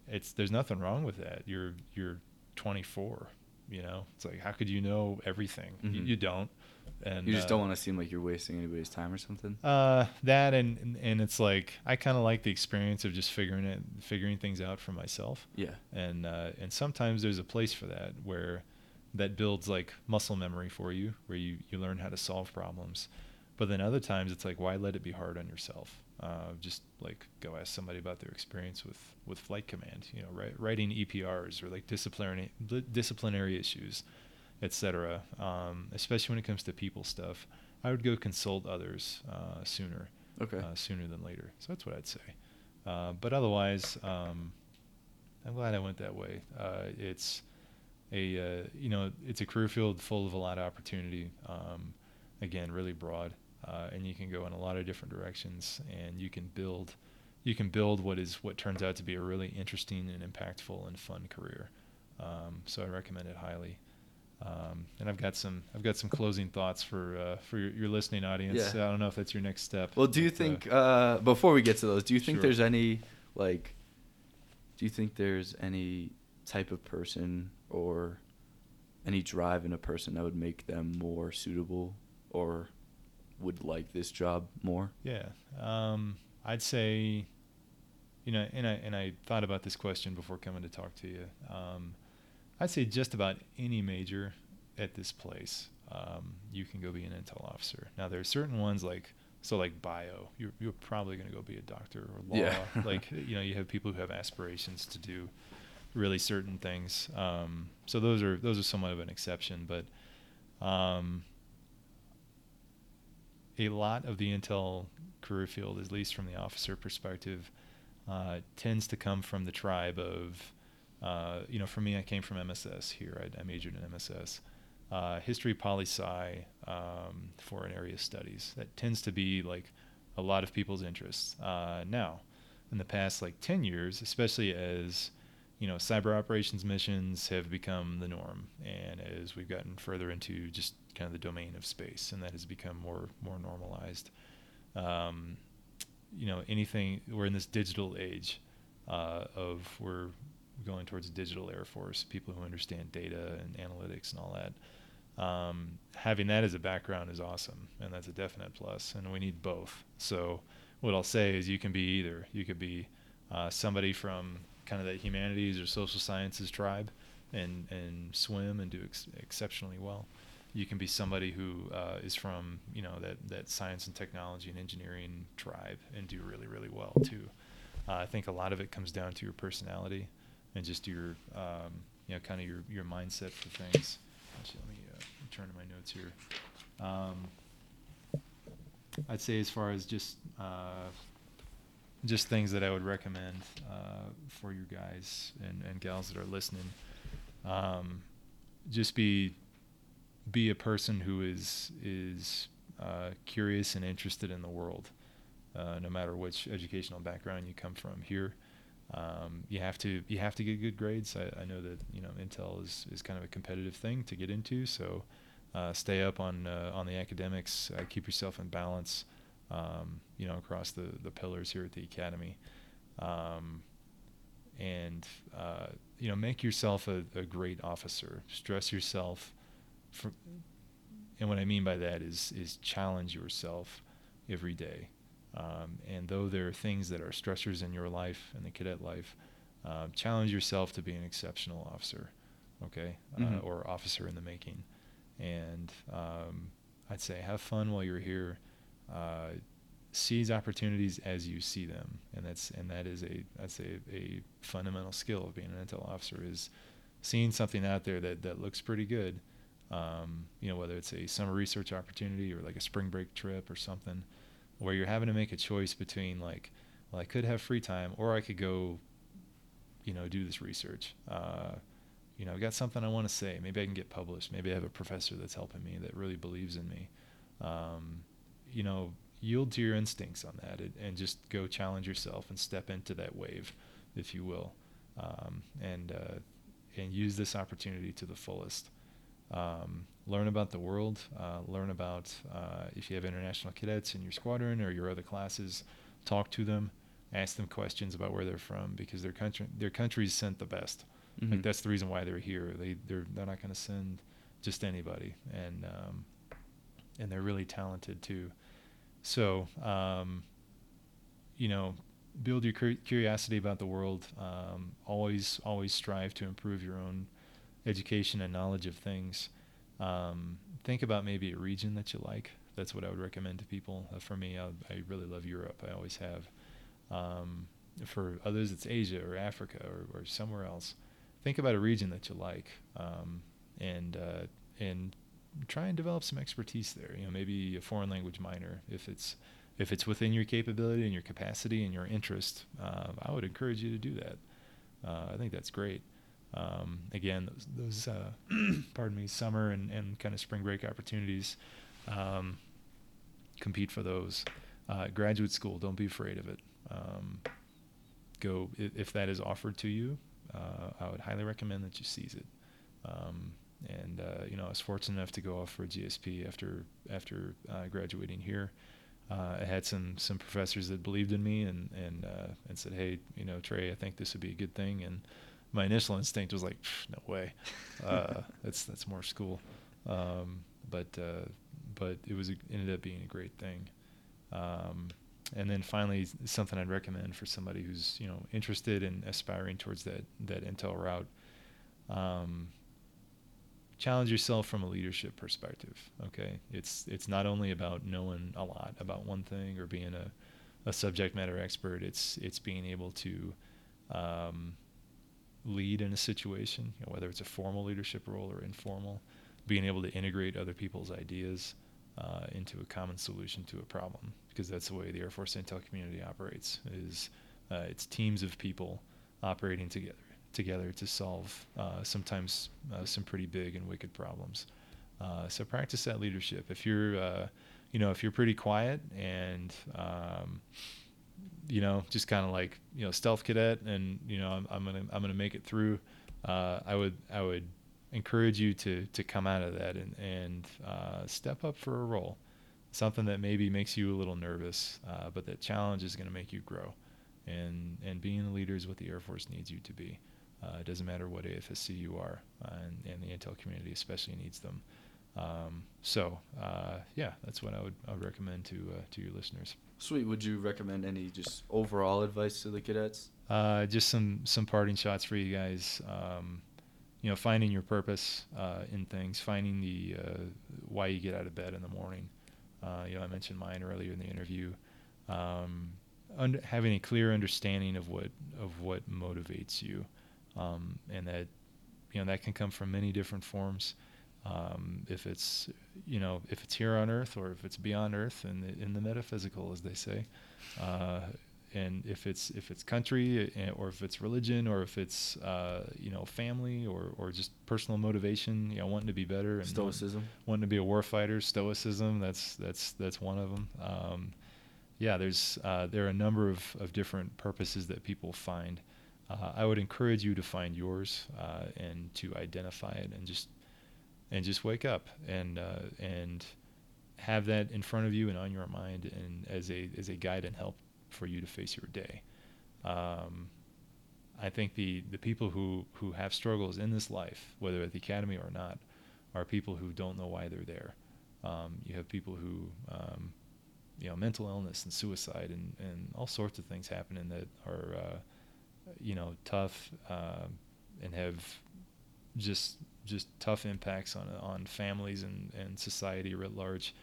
it's there's nothing wrong with that. You're you're 24. You know, it's like how could you know everything? Mm-hmm. You, you, don't. And you just uh, don't want to seem like you're wasting anybody's time or something. Uh, that and, and and it's like I kind of like the experience of just figuring it, figuring things out for myself. Yeah. And uh, and sometimes there's a place for that where that builds like muscle memory for you, where you you learn how to solve problems. But then other times it's like why let it be hard on yourself? Uh, just like go ask somebody about their experience with, with flight command, you know, write, writing EPRs or like disciplinary disciplinary issues, etc. Um, especially when it comes to people stuff, I would go consult others uh, sooner. Okay. uh, sooner than later. So that's what I'd say. Uh, but otherwise, um, I'm glad I went that way. Uh, it's a uh, you know it's a career field full of a lot of opportunity. Um, again, really broad, uh, and you can go in a lot of different directions, and you can build you can build what is what turns out to be a really interesting and impactful and fun career. Um, so I recommend it highly. Um, and I've got some I've got some closing thoughts for uh, for your, your listening audience. Yeah. I don't know if that's your next step. Well, do you uh, think uh, before we get to those, do you think Sure. there's any like, do you think there's any type of person or any drive in a person that would make them more suitable or would like this job more? Yeah, um, I'd say, you know, and I and I thought about this question before coming to talk to you. Um, I'd say just about any major at this place, um, you can go be an intel officer. Now there are certain ones like so like bio, you're you're probably going to go be a doctor or law. Yeah. like you know, you have people who have aspirations to do really certain things. Um, so those are those are somewhat of an exception, but. Um, a lot of the intel career field, at least from the officer perspective, uh, tends to come from the tribe of, uh, you know, for me, I came from MSS here. I, I majored in MSS. Uh, history, poli sci, um, foreign area studies. That tends to be like a lot of people's interests. Uh, now, in the past like 10 years, especially as you know, cyber operations missions have become the norm, and as we've gotten further into just kind of the domain of space, and that has become more more normalized. Um, you know, anything we're in this digital age uh, of we're going towards a digital air force, people who understand data and analytics and all that. Um, having that as a background is awesome, and that's a definite plus. And we need both. So, what I'll say is, you can be either. You could be uh, somebody from kind of that humanities or social sciences tribe and and swim and do ex- exceptionally well. You can be somebody who uh, is from you know that that science and technology and engineering tribe and do really really well too. Uh, I think a lot of it comes down to your personality and just your um, you know kind of your your mindset for things. Actually, let me uh, turn to my notes here. Um, I'd say as far as just uh, just things that I would recommend uh, for you guys and, and gals that are listening. Um, just be be a person who is is uh, curious and interested in the world, uh, no matter which educational background you come from. Here, um, you have to you have to get good grades. I, I know that you know Intel is, is kind of a competitive thing to get into, so uh, stay up on uh, on the academics. Uh, keep yourself in balance um, you know, across the, the pillars here at the academy. Um, and, uh, you know, make yourself a, a great officer. Stress yourself. For, and what I mean by that is, is challenge yourself every day. Um, and though there are things that are stressors in your life and the cadet life, uh, challenge yourself to be an exceptional officer, okay, Mhm. uh, or officer in the making. And um, I'd say have fun while you're here uh, seize opportunities as you see them, and that's and that is a that's a, a fundamental skill of being an intel officer is seeing something out there that that looks pretty good. Um, you know, whether it's a summer research opportunity or like a spring break trip or something, where you're having to make a choice between like, well, I could have free time or I could go, you know, do this research. Uh, you know, I've got something I want to say. Maybe I can get published. Maybe I have a professor that's helping me that really believes in me. Um, you know, yield to your instincts on that and, and just go challenge yourself and step into that wave, if you will, um, and uh, and use this opportunity to the fullest. Um, learn about the world. Uh, learn about uh, if you have international cadets in your squadron or your other classes. Talk to them. Ask them questions about where they're from because their country their country's sent the best. Like Mhm. that's the reason why they're here. They they're they're not going to send just anybody, and um, and they're really talented too. So um, you know, build your cur- curiosity about the world. Um, always always strive to improve your own education and knowledge of things. Um, think about maybe a region that you like. That's what I would recommend to people. Uh, for me, I, I really love Europe. I always have. Um, for others, it's Asia or Africa or, or somewhere else think about a region that you like um, and uh, and try and develop some expertise there. You know, maybe a foreign language minor if it's if it's within your capability and your capacity and your interest, um, I would encourage you to do that. Uh, I think that's great. Um, again, those, those uh, pardon me, summer and, and kind of spring break opportunities, um, compete for those. Uh, graduate school, don't be afraid of it. Um, go if that is offered to you. Uh, I would highly recommend that you seize it. Um, and uh, you know, I was fortunate enough to go off for a GSP after after uh, graduating here. Uh, I had some some professors that believed in me and and uh, and said, hey, you know, Trey, I think this would be a good thing. And my initial instinct was like, no way, uh, that's that's more school. Um, but uh, but it was ended up being a great thing. Um, and then finally, something I'd recommend for somebody who's you know interested in aspiring towards that that Intel route. Um, challenge yourself from a leadership perspective. Okay, it's it's not only about knowing a lot about one thing or being a, a subject matter expert. It's it's being able to um, lead in a situation, you know, whether it's a formal leadership role or informal. Being able to integrate other people's ideas uh, into a common solution to a problem, because that's the way the Air Force Intel community operates. Is uh, it's teams of people operating together together to solve uh, sometimes uh, some pretty big and wicked problems. Uh, so practice that leadership. If you're, uh, you know, if you're pretty quiet and, um, you know, just kind of like you know stealth cadet, and you know I'm, I'm gonna I'm gonna make it through. Uh, I would I would encourage you to to come out of that and and step up for a role, something that maybe makes you a little nervous, but that challenge is to make you grow and and being a leader is what the Air Force needs you to be. Uh, it doesn't matter what AFSC you are, uh, and, and, the Intel community especially needs them. Um, so uh, yeah, that's what I would I would recommend to uh, to your listeners. Sweet. Would you recommend any just overall advice to the cadets? Uh, just some some parting shots for you guys. Um, you know, finding your purpose uh, in things, finding the why you get out of bed in the morning. you know, I mentioned mine earlier in the interview. Um, under, having a clear understanding of what of what motivates you um, and that you know that can come from many different forms. Um, if it's you know if it's here on Earth or if it's beyond Earth and in, in the metaphysical, as they say, uh, and if it's if it's country eh, or if it's religion or if it's uh, you know family or or just personal motivation, you know wanting to be better and stoicism, wanting to be a warfighter, stoicism. That's that's that's one of them. Um, yeah, there's uh, there are a number of, of different purposes that people find uh, I would encourage you to find yours uh, and to identify it and just and just wake up and uh, and have that in front of you and on your mind and as a as a guide and help for you to face your day. Um, I think the the people who who have struggles in this life, whether at the academy or not, are people who don't know why they're there. Um, you have people who um, you know mental illness and suicide and, and all sorts of things happening that are uh, you know, tough uh, and have just just tough impacts on on families and, and society writ large.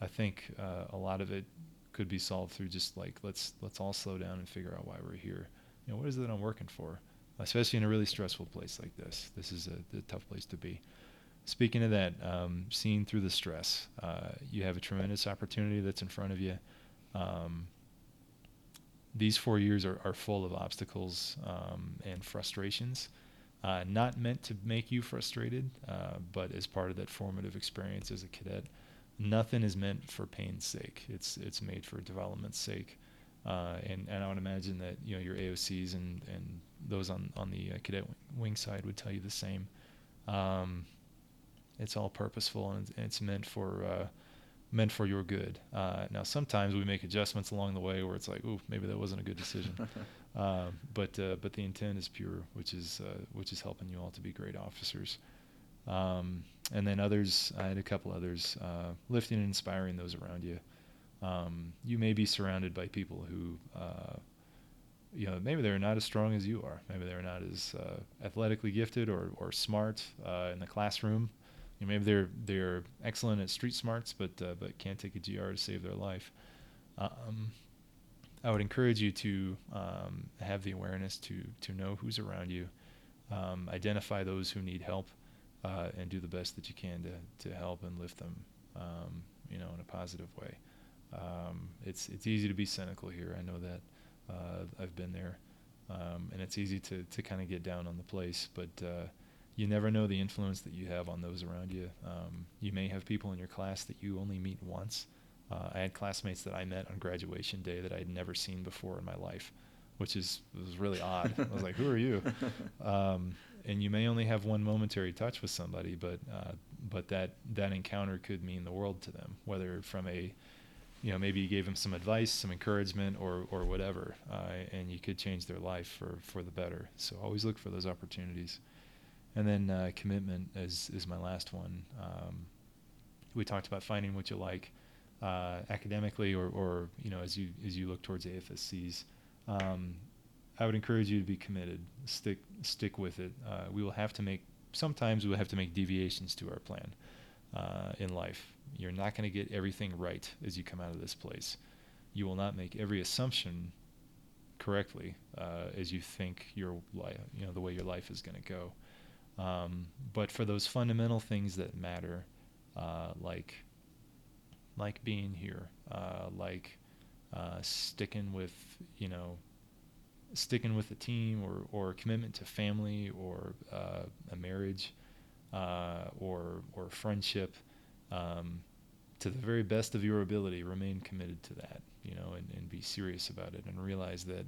I think uh, a lot of it could be solved through just like let's let's all slow down and figure out why we're here. You know, what is it that I'm working for? Especially in a really stressful place like this. This is a, a tough place to be. Speaking of that, um, seeing through the stress, uh, you have a tremendous opportunity that's in front of you. Um, these four years are, are full of obstacles um, and frustrations. Uh, not meant to make you frustrated, uh, but as part of that formative experience as a cadet. Nothing is meant for pain's sake. It's it's made for development's sake. Uh, and, and I would imagine that you know your AOCs and, and those on, on the uh, cadet wing side would tell you the same. Um, it's all purposeful and it's meant for uh, meant for your good. Uh, now, sometimes we make adjustments along the way where it's like, ooh, maybe that wasn't a good decision. um, but uh, but the intent is pure, which is uh, which is helping you all to be great officers. Um, and then others, I had a couple others, uh, lifting and inspiring those around you. Um, you may be surrounded by people who, uh, you know, maybe they're not as strong as you are. Maybe they're not as uh, athletically gifted or, or smart in the classroom you know, maybe they're they're excellent at street smarts, but uh, but can't take a GR to save their life. Um, I would encourage you to um, have the awareness to to know who's around you, um, identify those who need help, uh, and do the best that you can to to help and lift them, um, you know, in a positive way. Um, it's it's easy to be cynical here. I know that. Uh, I've been there, um, and it's easy to to kind of get down on the place, but uh, you never know the influence that you have on those around you. Um, you may have people in your class that you only meet once. Uh, I had classmates that I met on graduation day that I had never seen before in my life, which is was really odd. I was like, "Who are you?" Um, and you may only have one momentary touch with somebody, but uh, but that that encounter could mean the world to them, whether from a you know maybe you gave them some advice, some encouragement, or or whatever, uh, and you could change their life for for the better. So always look for those opportunities. And then uh, commitment is is my last one. Um, we talked about finding what you like uh, academically, or, or you know as you as you look towards AFSCs. Um, I would encourage you to be committed. Stick stick with it. Uh, we will have to make sometimes we will have to make deviations to our plan uh, in life. You're not going to get everything right as you come out of this place. You will not make every assumption correctly uh, as you think your life, you know, the way your life is going to go. Um, but for those fundamental things that matter, uh, like like being here, uh, like uh, sticking with you know sticking with a team or or commitment to family or uh, a marriage uh, or or friendship. Um, to the very best of your ability, remain committed to that, you know, and, and be serious about it, and realize that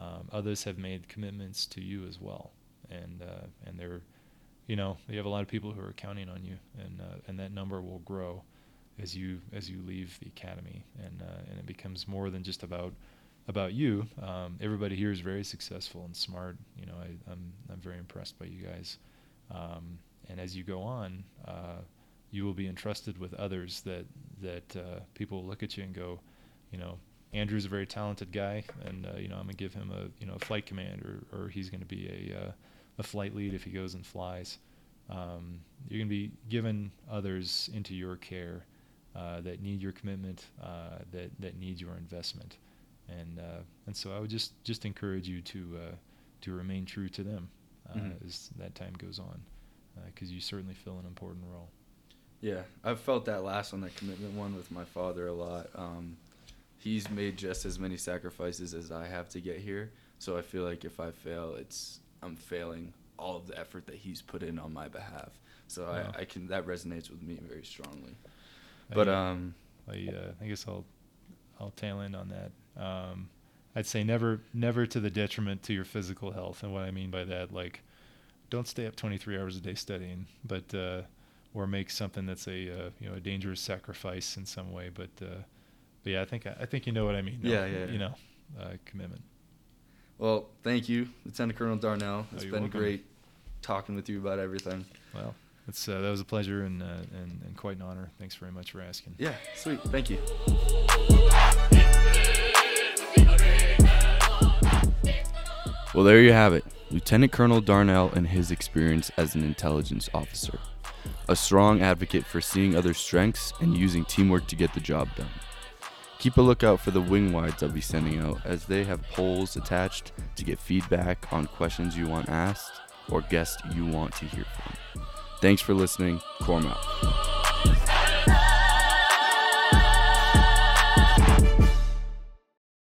um, others have made commitments to you as well, and uh, and they're you know you have a lot of people who are counting on you, and uh, and that number will grow as you as you leave the academy, and uh, and it becomes more than just about about you. Um, everybody here is very successful and smart. You know, I, am I'm, I'm very impressed by you guys. Um, and as you go on, uh, you will be entrusted with others that that uh, people will look at you and go, you know, Andrew's a very talented guy, and uh, you know I'm gonna give him a you know a flight command, or or he's gonna be a uh, a flight lead if he goes and flies. Um, you're going to be given others into your care uh, that need your commitment, uh, that that need your investment, and uh, and so I would just just encourage you to uh, to remain true to them uh, mm-hmm. as that time goes on, because you certainly fill an important role. Yeah, I've felt that last one, that commitment one, with my father a lot. Um, he's made just as many sacrifices as I have to get here, so I feel like if I fail, it's I'm failing all of the effort that he's put in on my behalf. So wow. I, I can that resonates with me very strongly. But I, um, I, uh, I guess I'll I'll tail end on that. Um, I'd say never never to the detriment to your physical health, and what I mean by that, like, don't stay up 23 hours a day studying, but uh, or make something that's a uh, you know a dangerous sacrifice in some way. But uh, but yeah, I think I think you know what I mean. Yeah, yeah, You know, uh, commitment. Well, thank you, Lieutenant Colonel Darnell. It's oh, been welcome. great talking with you about everything. Well, it's uh, that was a pleasure and, uh, and and quite an honor. Thanks very much for asking. Yeah, sweet. Thank you. Well, there you have it. Lieutenant Colonel Darnell and his experience as an intelligence officer. A strong advocate for seeing other strengths and using teamwork to get the job done. Keep a lookout for the wing wides I'll be sending out, as they have polls attached to get feedback on questions you want asked or guests you want to hear from. Thanks for listening. Corm out.